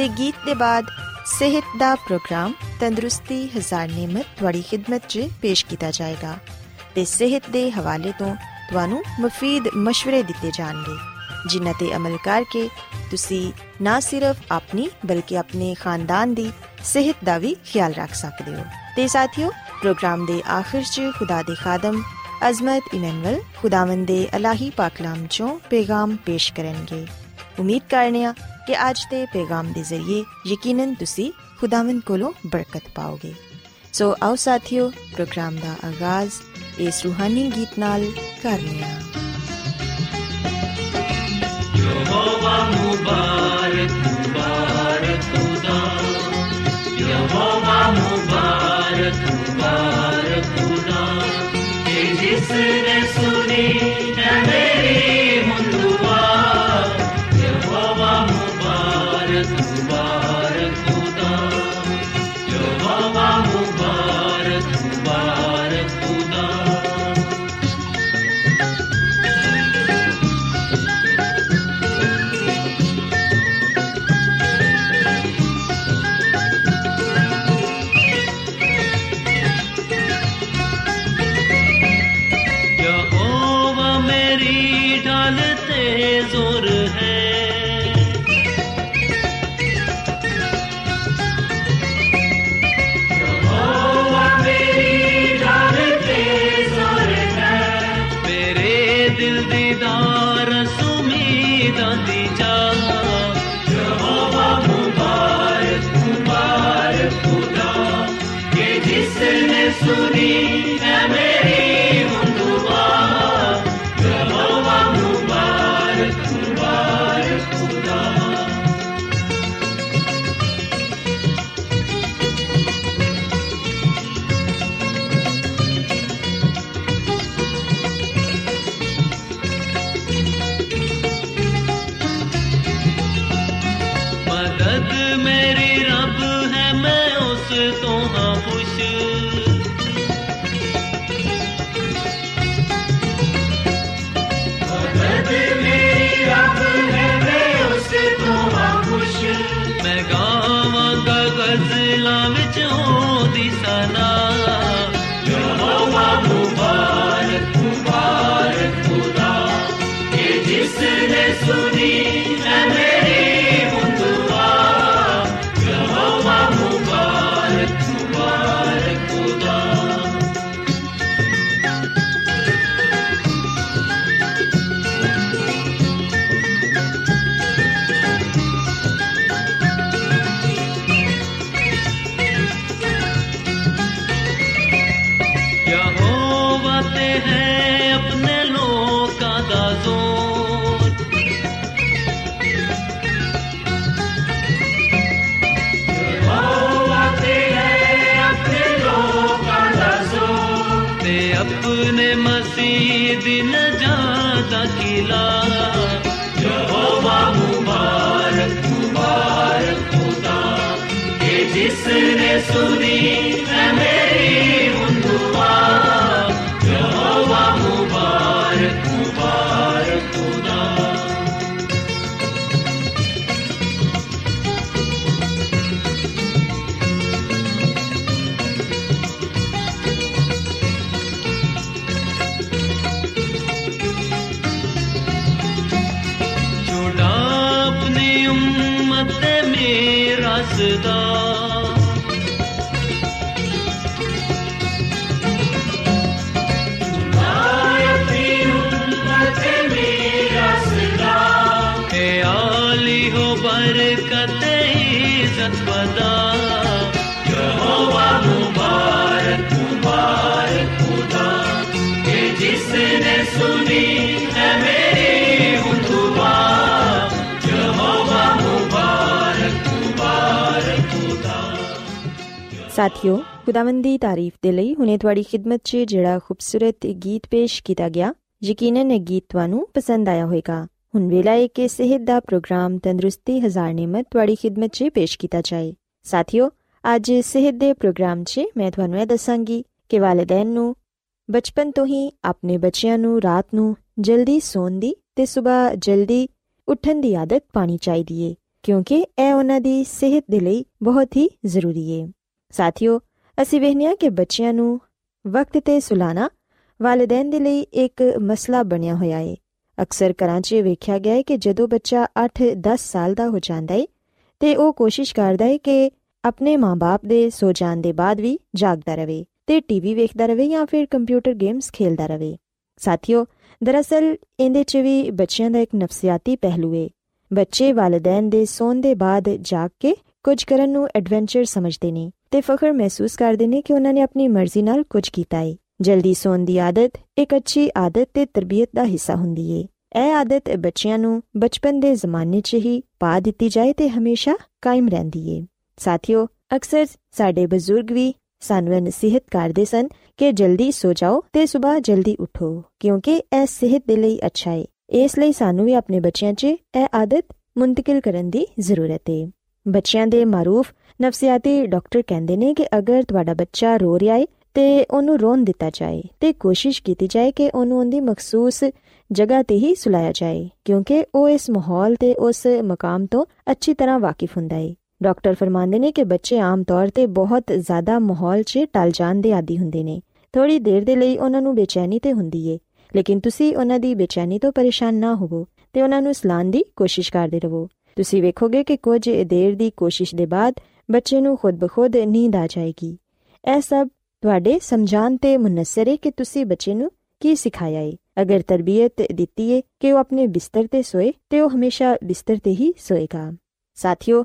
ਤੇ ਗੀਤ ਦੇ ਬਾਅਦ ਸਿਹਤ ਦਾ ਪ੍ਰੋਗਰਾਮ ਤੰਦਰੁਸਤੀ ਹਜ਼ਾਰ ਨਿਮਤ ਤੁਹਾਡੀ ਖidmat 'ਚ ਪੇਸ਼ ਕੀਤਾ ਜਾਏਗਾ ਤੇ ਸਿਹਤ ਦੇ ਹਵਾਲੇ ਤੋਂ ਤੁਹਾਨੂੰ ਮਫੀਦ مشਵਰੇ ਦਿੱਤੇ ਜਾਣਗੇ, ਜਿਨ੍ਹਾਂ ਤੇ ਅਮਲ ਕਰਕੇ ਤੁਸੀਂ ਨਾ ਸਿਰਫ ਆਪਣੀ ਬਲਕਿ ਆਪਣੇ ਖਾਨਦਾਨ ਦੀ ਸਿਹਤ ਦਾ ਵੀ ਖਿਆਲ ਰੱਖ ਸਕਦੇ ਹੋ। ਤੇ ਸਾਥੀਓ, ਪ੍ਰੋਗਰਾਮ ਦੇ ਆਖਿਰ 'ਚ ਖੁਦਾ ਦੇ ਖਾਦਮ ਅਜ਼ਮਤ ਇਮਨੁਅਲ ਖੁਦਾਵੰਦ ਦੇ ਅਲਾਹੀ ਪਾਕਲਾਮ ਚੋਂ ਪੇਗਾਮ ਪੇਸ਼ ਕਰਨਗੇ। ਉਮੀਦ ਕਰਨੇ ਕਿ ਅੱਜ ਦੇ ਪੈਗਾਮ ਦੇ ਜ਼ਰੀਏ ਯਕੀਨਨ ਤੁਸੀਂ ਖੁਦਾਵੰਦ ਕੋਲੋਂ ਬਰਕਤ ਪਾਓਗੇ ਸੋ ਆਓ ਸਾਥਿਓ ਪ੍ਰੋਗਰਾਮ ਦਾ ਆਗਾਜ਼ ਇਸ ਰੂਹਾਨੀ ਗੀਤ ਨਾਲ ਕਰਨੇ ਆ ਯਹੋਵਾ ਮੁਬਾਰਕ ਮੁਬਾਰਕ ਖੁਦਾ ਯਹੋਵਾ ਮੁਬਾਰਕ ਮੁਬਾਰਕ ਖੁਦਾ ਜਿਸ ਨੇ ਸੁਣੀ zuba खुदा कि जिसने सुनी है Suri ਸਾਥਿਓ, ਖੁਦਾਵੰਦ ਦੀ ਤਾਰੀਫ ਦੇ ਲਈ ਹੁਣੇ ਤੁਹਾਡੀ ਖਿਦਮਤ 'ਚ ਜਿਹੜਾ ਖੂਬਸੂਰਤ ਗੀਤ ਪੇਸ਼ ਕੀਤਾ ਗਿਆ, ਯਕੀਨਨ ਇਹ ਗੀਤ ਤੁਹਾਨੂੰ ਪਸੰਦ ਆਇਆ ਹੋਵੇਗਾ। ਹੁਣ ਵੇਲਾ ਹੈ ਕਿ ਸਿਹਤ ਦਾ ਪ੍ਰੋਗਰਾਮ ਤੰਦਰੁਸਤੀ ਹਜ਼ਾਰ ਨਿਮਤ ਤੁਹਾਡੀ ਖਿਦਮਤ 'ਚ ਪੇਸ਼ ਕੀਤਾ ਜਾਏ। ਸਾਥਿਓ, ਅੱਜ ਸਿਹਤ ਦੇ ਪ੍ਰੋਗਰਾਮ 'ਚ ਮੈਂ ਤੁਹਾਨੂੰ ਇਹ ਦੱਸਾਂਗੀ ਕਿ ਵਾਲਿਦੈਨ ਨੂੰ ਬਚਪਨ ਤੋਂ ਹੀ ਆਪਣੇ ਬੱਚਿਆਂ ਨੂੰ ਰਾਤ ਨੂੰ ਜਲਦੀ ਸੌਣ ਦੀ ਤੇ ਸਵੇਰ ਜਲਦੀ ਉੱਠਣ ਦੀ ਆਦਤ ਪਾਣੀ ਚਾਹੀਦੀ ਏ, ਕਿਉਂਕਿ ਇਹ ਉਹਨਾਂ ਦੀ ਸਿਹਤ ਦੇ ਲਈ ਬਹੁਤ ਹੀ ਜ਼ਰੂਰੀ ਏ। ਸਾਥਿਓ, ਅਸੀਂ ਵੇਖਿਆ ਕਿ ਬੱਚਿਆਂ ਨੂੰ ਵਕਤ ਤੇ ਸੁਲਾਣਾ ਵਾਲਿਦੈਨ ਦੇ ਲਈ ਇੱਕ ਮਸਲਾ ਬਣਿਆ ਹੋਇਆ ਏ। ਅਕਸਰ ਘਰਾਂ 'ਚ ਵੇਖਿਆ ਗਿਆ ਹੈ ਕਿ ਜਦੋਂ ਬੱਚਾ 8-10 ਸਾਲ ਦਾ ਹੋ ਜਾਂਦਾ ਏ, ਤੇ ਉਹ ਕੋਸ਼ਿਸ਼ ਕਰਦਾ ਏ ਕਿ ਆਪਣੇ ਮਾਪੇ ਦੇ ਸੋ ਜਾਣ ਦੇ ਬਾਅਦ ਵੀ ਜਾਗਦਾ ਰਹੇ ਤੇ ਟੀਵੀ ਵੇਖਦਾ ਰਹੇ ਜਾਂ ਫਿਰ ਕੰਪਿਊਟਰ ਗੇਮਸ ਖੇਡਦਾ ਰਹੇ ਸਾਥੀਓ, ਦਰਅਸਲ ਇਹਦੇ 'ਚ ਵੀ ਬੱਚਿਆਂ ਦਾ ਇੱਕ ਨਫਸੀਆਤੀ ਪਹਿਲੂ ਏ। ਬੱਚੇ ਵਾਲਿਦੈਨ ਦੇ ਸੌਣ ਦੇ ਬਾਅਦ ਜਾਗ ਕੇ ਕੁਝ ਕਰਨ ਨੂੰ ਐਡਵੈਂਚਰ ਸਮਝਦੇ ਨੇ। ਤੇ ਫਖਰ ਮਹਿਸੂਸ ਕਰਦੇ ਨੇ ਕਿ ਉਹਨਾਂ ਨੇ ਆਪਣੀ ਮਰਜ਼ੀ ਨਾਲ ਕੁਝ ਕੀਤਾ ਏ। ਜਲਦੀ ਸੌਣ ਦੀ ਆਦਤ ਇੱਕ ਅੱਛੀ ਆਦਤ ਤੇ ਤਰਬੀਅਤ ਦਾ ਹਿੱਸਾ ਹੁੰਦੀ ਏ। ਇਹ ਆਦਤ ਬੱਚਿਆਂ ਨੂੰ ਬਚਪਨ ਦੇ ਜ਼ਮਾਨੇ 'ਚ ਹੀ ਪਾ ਦਿੱਤੀ ਜਾਏ ਤੇ ਹਮੇਸ਼ਾ ਕਾਇਮ ਰਹਿੰਦੀ ਏ। ਸਾਥੀਓ, ਅਕਸਰ ਸਾਡੇ ਬਜ਼ੁਰਗ ਵੀ ਸਾਨੂੰ ਨਸੀਹਤ ਕਰਦੇ ਸਨ ਕਿ ਜਲਦੀ ਸੋ ਜਾਓ ਤੇ ਸਵੇਰ ਜਲਦੀ ਉਠੋ, ਕਿਉਂਕਿ ਇਹ ਸਿਹਤ ਦੇ ਲਈ ਅੱਛਾ ਏ। ਇਸ ਲਈ ਸਾਨੂੰ ਵੀ ਆਪਣੇ ਬੱਚਿਆਂ 'ਚ ਇਹ ਆਦਤ ਮੁੰਤਕਿਲ ਕਰਨ ਦੀ ਜ਼ਰੂਰਤ ਏ। ਬੱਚਿਆਂ ਦੇ ਮਾਰੂਫ ਨਫਸੀਆਤੀ ਡਾਕਟਰ ਕਹਿੰਦੇ ਨੇ ਕਿ ਅਗਰ ਤੁਹਾਡਾ ਬੱਚਾ ਰੋ ਰਿਹਾ ਏ ਤੇ ਉਹਨੂੰ ਰੋਣ ਦਿੱਤਾ ਜਾਏ ਤੇ ਕੋਸ਼ਿਸ਼ ਕੀਤੀ ਜਾਏ ਕਿ ਉਹਨੂੰ ਉਹਦੀ ਮਖਸੂਸ ਜਗ੍ਹਾ ਤੇ ਹੀ ਸੁਲਾਇਆ ਜਾਏ, ਕਿਉਂਕਿ ਉਹ ਇਸ ਮਾਹੌਲ ਤੇ ਉਸ ਮਕਾਮ ਤੋਂ ਅੱਛੀ ਤਰ੍ਹਾਂ ਵਾਕਿਫ ਹੁੰਦਾ ਏ। ਡਾਕਟਰ ਫਰਮਾਉਂਦੇ ਨੇ ਕਿ ਬੱਚੇ ਆਮ ਤੌਰ ਤੇ ਬਹੁਤ ਜ਼ਿਆਦਾ ਮਾਹੌਲ 'ਚ ਟਲ ਜਾਣ ਦੇ ਆਦੀ ਹੁੰਦੇ ਨੇ। ਥੋੜੀ ਦੇਰ ਦੇ ਲਈ ਉਹਨਾਂ ਨੂੰ ਬੇਚੈਨੀ ਤੇ ਹੁੰਦੀ ਏ, ਲੇਕਿਨ ਤੁਸੀਂ ਉਹਨਾਂ ਦੀ ਬੇਚੈਨੀ ਤੋਂ ਪਰੇਸ਼ਾਨ ਨਾ ਹੋਵੋ ਤੇ ਉਹਨਾਂ ਨੂੰ ਸਲਾਨ ਦੀ ਕੋਸ਼ਿਸ਼ ਕਰਦੇ ਰਹੋ। ਤੁਸੀਂ ਵੇਖੋਗੇ ਕਿ ਕੁਝ ਦੇਰ ਦੀ ਕੋਸ਼ਿਸ਼ ਦੇ ਬਾਅਦ ਬੱਚੇ ਨੂੰ ਖੁਦ ਬਖੁਦ ਨੀਂਦ ਆ ਜਾਏਗੀ। ਇਹ ਸਭ ਤੁਹਾਡੇ ਸਮਝਾਨ ਤੇ ਮੁਨਸਰ ਹੈ ਕਿ ਤੁਸੀਂ ਬੱਚੇ ਨੂੰ ਕੀ ਸਿਖਾਇਆ ਹੈ ਅਗਰ ਤਰਬੀਅਤ ਦਿੱਤੀ ਹੈ ਕਿ ਉਹ ਆਪਣੇ ਬਿਸਤਰ ਤੇ ਸੋਏ ਤੇ ਉਹ ਹਮੇਸ਼ਾ ਬਿਸਤਰ ਤੇ ਹੀ ਸੋਏਗਾ। ਸਾਥੀਓ,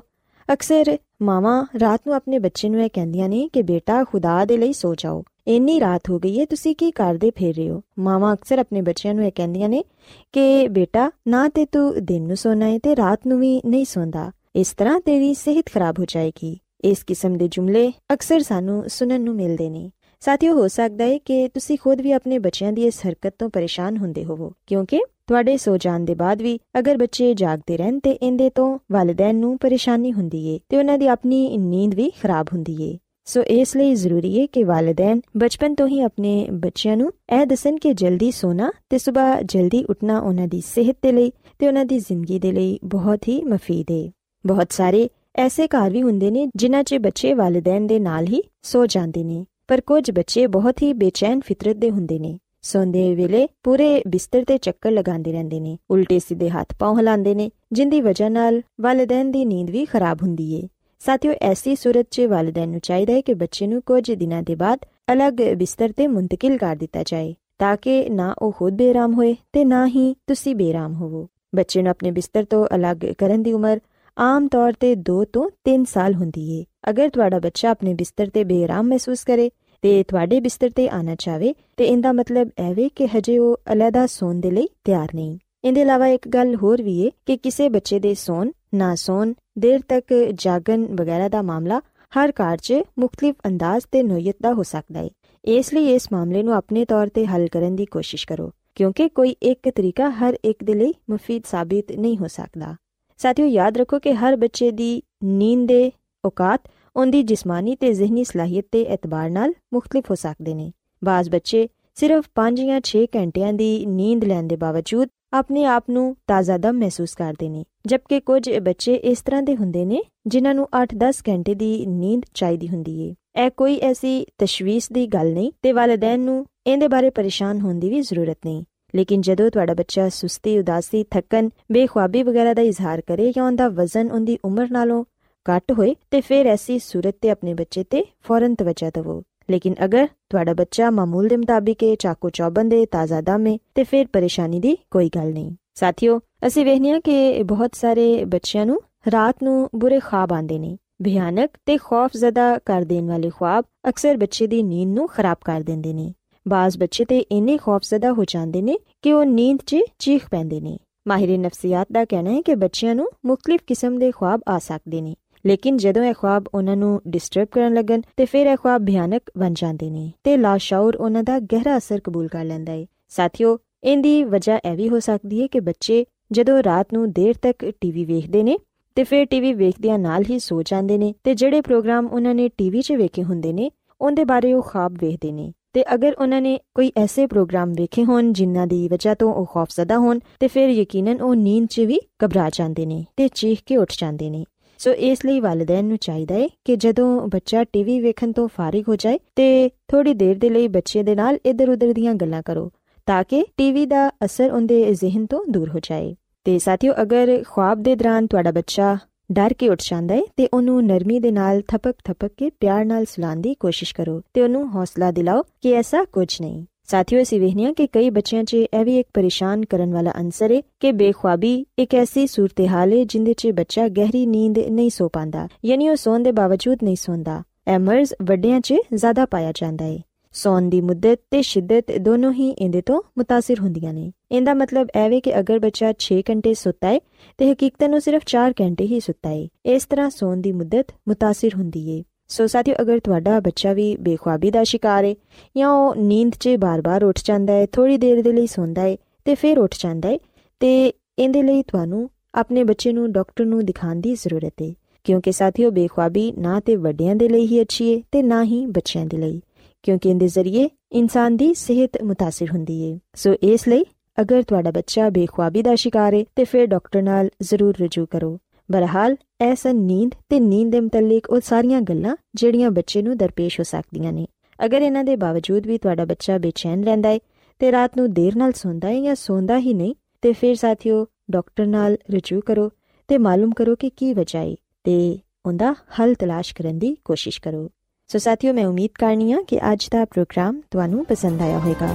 ਅਕਸਰ ਮਾਵਾਂ ਰਾਤ ਨੂੰ ਆਪਣੇ ਬੱਚੇ ਨੂੰ ਇਹ ਕਹਿੰਦੀਆਂ ਨੇ ਕਿ ਬੇਟਾ, ਖੁਦਾ ਦੇ ਲਈ ਸੋ ਜਾਓ। ਇੰਨੀ ਰਾਤ ਹੋ ਗਈ ਹੈ ਤੁਸੀਂ ਕੀ ਕਰਦੇ ਫੇਰ ਰਹੇ ਹੋ? ਮਾਵਾਂ ਅਕਸਰ ਆਪਣੇ ਬੱਚਿਆਂ ਨੂੰ ਇਹ ਕਹਿੰਦੀਆਂ ਨੇ ਕਿ ਬੇਟਾ, ਨਾ ਤੇ ਤੂੰ ਦਿਨ ਨੂੰ ਸੋਣਾ ਹੈ ਤੇ ਰਾਤ ਨੂੰ ਵੀ ਨਹੀਂ ਸੌਂਦਾ। ਇਸ ਤਰ੍ਹਾਂ ਤੇਰੀ ਸਿਹਤ ਖਰਾਬ ਹੋ ਜਾਏਗੀ। ਇਸ ਕਿਸਮ ਦੇ ਜੁਮਲੇ ਅਕਸਰ ਸਾਨੂੰ ਸੁਣਨ ਨੂੰ ਮਿਲਦੇ ਨੇ। ਸਾਥੀਓ, ਹੋ ਸਕਦਾ ਹੈ ਕਿ ਤੁਸੀਂ ਖੁਦ ਵੀ ਆਪਣੇ ਬੱਚਿਆਂ ਦੀ ਇਸ ਹਰਕਤ ਤੋਂ ਪਰੇਸ਼ਾਨ ਹੁੰਦੇ ਹੋਵੋ। ਕਿਉਂਕਿ ਤੁਹਾਡੇ ਸੋ ਜਾਣ ਦੇ ਬਾਅਦ ਵੀ ਅਗਰ ਬੱਚੇ ਜਾਗਦੇ ਰਹਿਣ ਤੇ ਇਹਦੇ ਤੋਂ ਵਾਲਿਦੈਨ ਨੂੰ ਪਰੇਸ਼ਾਨੀ ਹੁੰਦੀ ਏ ਤੇ ਉਹਨਾਂ ਦੀ ਆਪਣੀ ਨੀਂਦ ਵੀ ਖਰਾਬ ਹੁੰਦੀ ਏ। ਸੋ ਇਸ ਲਈ ਜ਼ਰੂਰੀ ਹੈ ਕਿ ਵਾਲਿਦੈਨ ਬਚਪਨ ਤੋਂ ਹੀ ਆਪਣੇ ਬੱਚਿਆਂ ਨੂੰ ਇਹ ਦੱਸਣ ਕਿ ਜਲਦੀ ਸੋਣਾ ਤੇ ਸਵੇਰ ਜਲਦੀ ਉੱਠਣਾ ਉਹਨਾਂ ਦੀ ਸਿਹਤ ਦੇ ਲਈ ਤੇ ਉਹਨਾਂ ਦੀ ਜ਼ਿੰਦਗੀ ਦੇ ਲਈ ਬਹੁਤ ਹੀ ਮਫੀਦ ਹੈ ਬਹੁਤ ਸਾਰੇ ਐਸੇ ਘਰ ਵੀ ਹੁੰਦੇ ਨੇ ਜਿਨ੍ਹਾਂ 'ਚ ਬੱਚੇ ਵਾਲਿਦੈਨ ਦੇ ਨਾਲ ਹੀ ਸੋ ਜਾਂਦੇ ਨੇ, ਪਰ ਕੁਝ ਬੱਚੇ ਬਹੁਤ ਹੀ ਬੇਚੈਨ ਫਿਤਰਤ ਦੇ ਹੁੰਦੇ ਨੇ। ਸੌਂਦੇ ਵੇਲੇ ਪੂਰੇ ਬਿਸਤਰ ਤੇ ਚੱਕਰ ਲਗਾਉਂਦੇ ਰਹਿੰਦੇ ਨੇ, ਉਲਟੇ ਸਿੱਧੇ ਹੱਥ ਪਾਉ ਹਿਲਾਉਂਦੇ ਨੇ, ਜਿੰਦੀ ਵਜ੍ਹਾ ਨਾਲ ਵਾਲਿਦੈਨ ਦੀ ਨੀਂਦ ਵੀ ਖਰਾਬ ਹੁੰਦੀ ਏ। ਸਾਥੀਓ, ਐਸੀ ਸੂਰਤ 'ਚ ਵਾਲਿਦੈਨ ਨੂੰ ਚਾਹੀਦਾ ਹੈ ਕਿ ਬੱਚੇ ਨੂੰ ਕੁਝ ਦਿਨਾਂ ਦੇ ਬਾਅਦ ਅਲੱਗ ਬਿਸਤਰ ਤੇ ਮੁੰਤਕਿਲ ਕਰ ਦਿੱਤਾ ਜਾਏ, ਤਾਂ ਕਿ ਨਾ ਉਹ ਖੁਦ ਬੇਰਾਮ ਹੋਏ ਤੇ ਨਾ ਹੀ ਤੁਸੀਂ ਬੇਰਾਮ ਹੋਵੋ। ਬੱਚੇ ਨੂੰ ਆਪਣੇ ਬਿਸਤਰ ਤੋਂ ਅਲੱਗ ਕਰਨ ਦੀ ਉਮਰ ਆਮ ਤੌਰ ਤੇ 2 ਤੋਂ 3 ਸਾਲ ਹੁੰਦੀ ਏ। ਅਗਰ ਤੁਹਾਡਾ ਬੱਚਾ ਆਪਣੇ ਬਿਸਤਰ ਤੇ ਬੇਰਾਮ ਮਹਿਸੂਸ ਕਰੇ ਤੇ ਤੁਹਾਡੇ ਬਿਸਤਰ ਤੇ ਆਣਾ ਚਾਵੇ ਤੇ ਇਹਦਾ ਮਤਲਬ ਐਵੇਂ ਕਿ ਹਜੇ ਉਹ ਅਲੱਗਾ ਸੌਣ ਦੇ ਲਈ ਤਿਆਰ ਨਹੀਂ। ਇਹਦੇ ਇਲਾਵਾ ਇੱਕ ਗੱਲ ਹੋਰ ਵੀ ਏ ਕਿ ਕਿਸੇ ਬੱਚੇ ਦੇ ਸੌਣ, ਨਾ ਸੌਣ, ਦੇਰ ਤੱਕ ਜਾਗਣ ਵਗੈਰਾ ਦਾ ਮਾਮਲਾ ਹਰ ਘਰ 'ਚ ਮੁxtਲਿਫ ਅੰਦਾਜ਼ ਤੇ ਨੋਇਤ ਦਾ ਹੋ ਸਕਦਾ ਹੈ ਇਸ ਲਈ ਇਸ ਮਾਮਲੇ ਨੂੰ ਆਪਣੇ ਤੌਰ ਤੇ ਹੱਲ ਕਰਨ ਦੀ ਕੋਸ਼ਿਸ਼ ਕਰੋ, ਕਿਉਂਕਿ ਕੋਈ ਇੱਕ ਤਰੀਕਾ ਹਰ ਇੱਕ ਦੇ ਲਈ ਮੁਫੀਦ ਸਾਬਿਤ ਨਹੀਂ ਹੋ ਸਕਦਾ। ਸਾਥੀਓ, ਯਾਦ ਰੱਖੋ ਕਿ ਹਰ ਬੱਚੇ ਦੀ ਨੀਂਦ ਦੇ ਔਕਾਤ ਉਹਦੀ ਜਿਸਮਾਨੀ ਤੇ ਜ਼ਿਹਨੀ ਸਲਾਹੀਅਤ ਤੇ ਇਤਬਾਰ ਨਾਲ ਮੁxtਲਿਫ ਹੋ ਸਕਦੇ ਨੇ। ਬਾਜ਼ ਬੱਚੇ, ਸਿਰਫ 5 ਜਾਂ 6 ਘੰਟਿਆਂ ਦੀ ਨੀਂਦ ਲੈਣ ਦੇ ਬਾਵਜੂਦ ਆਪਣੇ ਆਪ ਨੂੰ ਤਾਜ਼ਾ ਦਮ ਮਹਿਸੂਸ ਕਰਦੇ ਨੇ, ਜਦਕਿ ਕੁਝ ਬੱਚੇ ਇਸ ਤਰ੍ਹਾਂ ਦੇ ਹੁੰਦੇ ਨੇ ਜਿਨ੍ਹਾਂ ਨੂੰ 8-10 ਘੰਟੇ ਦੀ ਨੀਂਦ ਚਾਹੀਦੀ ਹੁੰਦੀ ਏ। ਇਹ ਕੋਈ ਐਸੀ ਤਸ਼ਵੀਸ਼ ਦੀ ਗੱਲ ਨਹੀਂ ਤੇ ਵਾਲਿਦੈਨ ਨੂੰ ਇਹਦੇ ਬਾਰੇ ਪਰੇਸ਼ਾਨ ਹੋਣ ਦੀ ਵੀ ਜ਼ਰੂਰਤ ਨਹੀਂ। ਲੇਕਿਨ ਜਦੋਂ ਤੁਹਾਡਾ ਬੱਚਾ ਸੁਸਤੀ, ਉਦਾਸੀ, ਥੱਕਨ, ਬੇਖੁਆਬੀ ਵਗੈਰਾ ਦਾ ਇਜ਼ਹਾਰ ਕਰੇ ਜਾਂ ਉਹਦਾ ਵਜ਼ਨ ਉਹਦੀ ਉਮਰ ਨਾਲੋਂ ਘੱਟ ਹੋਏ, ਤੇ ਫਿਰ ਐਸੀ ਸੂਰਤ ਤੇ ਆਪਣੇ ਬੱਚੇ ਤੇ ਫੌਰਨ ਤਵੱਜਾ ਦਿਵੋ। ਲੇਕਿਨ ਅਗਰ ਤੁਹਾਡਾ ਬੱਚਾ ਮਾਮੂਲ ਦੇ ਮੁਤਾਬਿਕ ਹੈ ਚਾਕੋ ਚੌਬੰਦ ਹੈ ਤਾਜ਼ਾ ਦਮ ਹੈ ਤੇ ਫਿਰ ਪਰੇਸ਼ਾਨੀ ਦੀ ਕੋਈ ਗੱਲ ਨਹੀਂ। ਸਾਥੀਓ, ਅਸੀਂ ਵੇਖਨੀਆ ਕਿ ਬਹੁਤ ਸਾਰੇ ਬੱਚਿਆਂ ਨੂੰ ਰਾਤ ਨੂੰ ਬੁਰੇ ਖਾਬ ਆਉਂਦੇ ਨੇ। ਭਿਆਨਕ ਤੇ ਖੌਫਜ਼ਦਾ ਕਰ ਦੇਣ ਵਾਲੇ ਖਾਬ ਅਕਸਰ ਬੱਚੇ ਦੀ ਨੀਂਦ ਨੂੰ ਖਰਾਬ ਕਰ ਦਿੰਦੇ ਨੇ। ਬਾਜ਼ ਬੱਚੇ ਤੇ ਇੰਨੇ ਖੌਫਜ਼ਦਾ ਹੋ ਜਾਂਦੇ ਨੇ ਕਿ ਉਹ ਨੀਂਦ 'ਚ ਚੀਖ ਪੈਂਦੇ ਨੇ। ਮਾਹਿਰ ਨਫਸੀਆਤ ਦਾ ਕਹਿਣਾ ਹੈ ਕਿ ਬੱਚਿਆਂ ਨੂੰ ਮੁxtਲਿਫ ਕਿਸਮ ਦੇ ਖਾਬ ਆ ਸਕਦੇ ਨੇ। ਲੇਕਿਨ ਜਦੋਂ ਇਹ ਖੁਆਬ ਉਹਨਾਂ ਨੂੰ ਡਿਸਟਰਬ ਕਰਨ ਲੱਗਣ ਤੇ ਫਿਰ ਇਹ ਖੁਆਬ ਭਿਆਨਕ ਬਣ ਜਾਂਦੇ ਨੇ ਤੇ ਲਾਸ਼ੌਰ ਉਹਨਾਂ ਦਾ ਗਹਿਰਾ ਅਸਰ ਕਬੂਲ ਕਰ ਲੈਂਦਾ ਹੈ। ਸਾਥੀਓ, ਇਹਦੀ ਵਜ੍ਹਾ ਇਹ ਵੀ ਹੋ ਸਕਦੀ ਹੈ ਕਿ ਬੱਚੇ ਜਦੋਂ ਰਾਤ ਨੂੰ ਦੇਰ ਤੱਕ ਟੀਵੀ ਵੇਖਦੇ ਨੇ ਤੇ ਫਿਰ ਟੀਵੀ ਵੇਖਦਿਆਂ ਨਾਲ ਹੀ ਸੋ ਜਾਂਦੇ ਨੇ ਤੇ ਜਿਹੜੇ ਪ੍ਰੋਗਰਾਮ ਉਹਨਾਂ ਨੇ ਟੀਵੀ 'ਚ ਵੇਖੇ ਹੁੰਦੇ ਨੇ, ਉਹਦੇ ਬਾਰੇ ਉਹ ਖਾਬ ਵੇਖਦੇ ਨੇ। ਤੇ ਅਗਰ ਉਹਨਾਂ ਨੇ ਕੋਈ ਐਸੇ ਪ੍ਰੋਗਰਾਮ ਵੇਖੇ ਹੋਣ ਜਿਨ੍ਹਾਂ ਦੀ ਵਜ੍ਹਾ ਤੋਂ ਉਹ ਖੌਫਜ਼ਦਾ ਹੋਣ, ਤੇ ਫਿਰ ਯਕੀਨਨ ਉਹ ਨੀਂਦ 'ਚ ਵੀ ਘਬਰਾ ਜਾਂਦੇ ਨੇ ਤੇ ਚੀਖ ਕੇ ਉੱਠ ਜਾਂਦੇ ਨੇ। ਸੋ ਇਸ ਲਈ ਵਾਲਿਦੈਨ ਨੂੰ ਚਾਹੀਦਾ ਹੈ ਕਿ ਜਦੋਂ ਬੱਚਾ ਟੀਵੀ ਵੇਖਣ ਤੋਂ ਫਾਰਿਗ ਹੋ ਜਾਏ ਤੇ ਥੋੜੀ ਦੇਰ ਦੇ ਲਈ ਬੱਚੇ ਦੇ ਨਾਲ ਇੱਧਰ-ਉੱਧਰ ਦੀਆਂ ਗੱਲਾਂ ਕਰੋ, ਤਾਂ ਕਿ ਟੀਵੀ ਦਾ ਅਸਰ ਉਹਦੇ ਜ਼ਿਹਨ ਤੋਂ ਦੂਰ ਹੋ ਜਾਏ। ਤੇ ਸਾਥੀਓ, ਅਗਰ ਖੁਆਬ ਦੇ ਦੌਰਾਨ ਤੁਹਾਡਾ ਬੱਚਾ ਡਰ ਕੇ ਉੱਠ ਜਾਂਦਾ ਹੈ ਤੇ ਉਹਨੂੰ ਨਰਮੀ ਦੇ ਨਾਲ ਥਪਕ ਥਪਕ ਕੇ ਪਿਆਰ ਨਾਲ ਸੁਲਾਉਣ ਦੀ ਕੋਸ਼ਿਸ਼ ਕਰੋ ਤੇ ਉਹਨੂੰ ਹੌਸਲਾ ਦਿਲਾਓ ਕਿ ਐਸਾ ਕੁਝ ਨਹੀਂ। ਸਾਥੀਓ, ਅਸੀਂ ਵੇਖਨੀਆ ਕਿ ਕਈ ਬੱਚਿਆਂ 'ਚ ਇਹ ਵੀ ਇੱਕ ਪਰੇਸ਼ਾਨ ਕਰਨ ਵਾਲਾ ਅੰਸਰ ਹੈ ਕਿ ਬੇਖੁਆਬੀ ਇੱਕ ਐਸੀ ਸੂਰਤ-ਹਾਲ ਹੈ ਜਿੰਦੇ 'ਚ ਬੱਚਾ ਗਹਿਰੀ ਨੀਂਦ ਨਹੀਂ ਸੋ ਪਾਉਂਦਾ, ਯਾਨੀ ਉਹ ਸੌਣ ਦੇ ਬਾਵਜੂਦ ਨਹੀਂ ਸੌਂਦਾ। ਇਹ ਮਰਜ਼ ਵੱਡਿਆਂ 'ਚ ਜ਼ਿਆਦਾ ਪਾਇਆ ਜਾਂਦਾ ਹੈ ਸੌਣ ਦੀ ਮੁੱਦਤ ਤੇ ਸ਼ਿੱਦਤ ਦੋਨੋਂ ਹੀ ਇਹਦੇ ਤੋਂ متاثر ਹੁੰਦੀਆਂ ਨੇ ਇਹਦਾ ਮਤਲਬ ਇਹ ਵੇ ਕਿ ਅਗਰ ਬੱਚਾ 6 ਘੰਟੇ ਸੁੱਤਾ ਹੈ ਤੇ ਹਕੀਕਤਨ ਉਹ ਸਿਰਫ 4 ਘੰਟੇ ਹੀ ਸੁੱਤਾ ਹੈ ਇਸ ਤਰ੍ਹਾਂ ਸੌਣ ਦੀ ਮੁੱਦਤ متاثر ਹੁੰਦੀ ਹੈ ਸੋ ਸਾਥੀਓ ਅਗਰ ਤੁਹਾਡਾ ਬੱਚਾ ਵੀ ਬੇਖੁਆਬੀ ਦਾ ਸ਼ਿਕਾਰ ਹੈ ਜਾਂ ਉਹ ਨੀਂਦ 'ਚ ਬਾਰ-ਬਾਰ ਉੱਠ ਜਾਂਦਾ ਹੈ ਥੋੜੀ ਦੇਰ ਦੇ ਲਈ ਸੌਂਦਾ ਹੈ ਤੇ ਫਿਰ ਉੱਠ ਜਾਂਦਾ ਹੈ ਤੇ ਇਹਦੇ ਲਈ ਤੁਹਾਨੂੰ ਆਪਣੇ ਬੱਚੇ ਨੂੰ ਡਾਕਟਰ ਨੂੰ ਦਿਖਾਉਣ ਦੀ ਜ਼ਰੂਰਤ ਹੈ ਕਿਉਂਕਿ ਸਾਥੀਓ ਬੇਖੁਆਬੀ ਨਾ ਤੇ ਵੱਡਿਆਂ ਦੇ ਲਈ ਹੀ ਅੱਛੀ ਹੈ ਤੇ ਨਾ ਹੀ ਬੱਚਿਆਂ ਦੇ ਲਈ ਕਿਉਂਕਿ ਇਹਦੇ ਜ਼ਰੀਏ ਇਨਸਾਨ ਦੀ ਸਿਹਤ متاثر ਹੁੰਦੀ ਹੈ ਸੋ ਇਸ ਲਈ ਅਗਰ ਤੁਹਾਡਾ ਬੱਚਾ ਬੇਖੁਆਬੀ ਦਾ ਸ਼ਿਕਾਰ ਹੈ ਤੇ ਫਿਰ ਡਾਕਟਰ ਨਾਲ ਜ਼ਰੂਰ ਰਜੂ ਕਰੋ ਬਹਰਹਾਲ ਐਸਾ ਨੀਂਦ ਤੇ ਨੀਂਦ ਦੇ ਮੁਤਲਕ ਉਹ ਸਾਰੀਆਂ ਗੱਲਾਂ ਜਿਹੜੀਆਂ ਬੱਚੇ ਨੂੰ ਦਰਪੇਸ਼ ਹੋ ਸਕਦੀਆਂ ਨੇ ਅਗਰ ਇਹਨਾਂ ਦੇ ਬਾਵਜੂਦ ਵੀ ਤੁਹਾਡਾ ਬੱਚਾ ਬੇਚੈਨ ਰਹਿੰਦਾ ਹੈ ਤੇ ਰਾਤ ਨੂੰ ਦੇਰ ਨਾਲ ਸੌਂਦਾ ਹੈ ਜਾਂ ਸੌਂਦਾ ਹੀ ਨਹੀਂ ਤੇ ਫਿਰ ਸਾਥੀਓ ਡਾਕਟਰ ਨਾਲ ਰਜੂ ਕਰੋ ਤੇ ਮਾਲੂਮ ਕਰੋ ਕਿ ਕੀ ਵਜ੍ਹਾ ਹੈ ਤੇ ਉਹਦਾ ਹੱਲ ਤਲਾਸ਼ ਕਰਨ ਦੀ ਕੋਸ਼ਿਸ਼ ਕਰੋ ਸੋ ਸਾਥੀਓ ਮੈਂ ਉਮੀਦ ਕਰਨੀ ਆ ਕਿ ਅੱਜ ਦਾ ਪ੍ਰੋਗਰਾਮ ਤੁਹਾਨੂੰ ਪਸੰਦ ਆਇਆ ਹੋਵੇਗਾ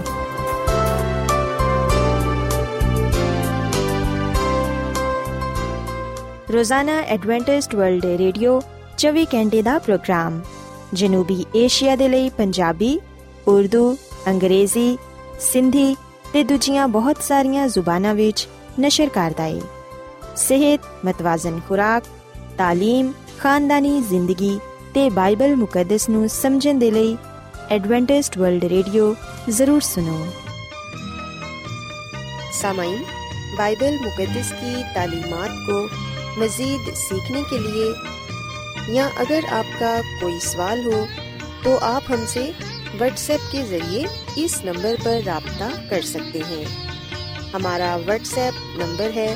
ਰੋਜ਼ਾਨਾ ਐਡਵੈਂਟਿਸਟ ਵਰਲਡ ਰੇਡੀਓ 24 ਘੰਟੇ ਦਾ ਪ੍ਰੋਗਰਾਮ ਜਨੂਬੀ ਏਸ਼ੀਆ ਦੇ ਲਈ ਪੰਜਾਬੀ ਉਰਦੂ ਅੰਗਰੇਜ਼ੀ ਸਿੰਧੀ ਤੇ ਦੂਜੀਆਂ ਬਹੁਤ ਸਾਰੀਆਂ ਜ਼ੁਬਾਨਾਂ ਵਿੱਚ ਨਸ਼ਰ ਕਰਦਾ ਹੈ ਸਿਹਤ ਮਤਵਾਜ਼ਨ ਖੁਰਾਕ تعلیم ਖਾਨਦਾਨੀ ਜ਼ਿੰਦਗੀ ਤੇ ਬਾਈਬਲ ਮੁਕੱਦਸ ਨੂੰ ਸਮਝਣ ਦੇ ਲਈ ਐਡਵੈਂਟਿਸਟ ਵਰਲਡ ਰੇਡੀਓ ਜ਼ਰੂਰ ਸੁਨੋ सामाइन बाइबल मुकदस की तालीमात को मज़ीद सीखने के लिए या अगर आपका कोई सवाल हो तो आप हमसे व्हाट्सएप के ज़रिए इस नंबर पर रबता कर सकते हैं हमारा व्हाट्सएप नंबर है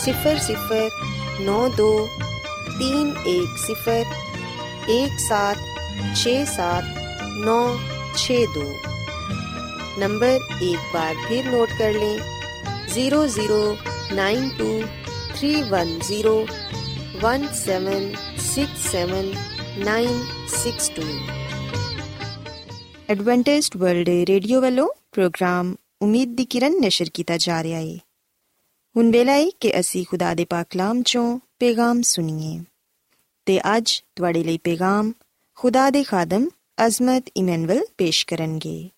सिफर सिफर नौ दो तीन एक सिफर एक सात छ सात नौ छ दो नंबर एक बार फिर नोट कर लें zero zero nine two three one zero one seven six seven nine six two Adventist world radio ਵੱਲੋਂ ਪ੍ਰੋਗਰਾਮ ਉਮੀਦ ਦੀ ਕਿਰਨ ਨਿਸ਼ਰ ਕੀਤਾ ਜਾ ਰਿਹਾ ਹੈ ਹੁਣ ਵੇਲਾ ਹੈ ਕਿ ਅਸੀਂ ਖੁਦਾ ਦੇ ਪਾਕ ਕਲਾਮ ਚੋਂ ਪੈਗਾਮ ਸੁਣੀਏ ਤੇ ਅੱਜ ਤੁਹਾਡੇ ਲਈ ਪੈਗਾਮ ਖੁਦਾ ਦੇ ਖਾਦਮ ਅਜ਼ਮਤ ਇਮਨੁਅਲ ਪੇਸ਼ ਕਰਨਗੇ।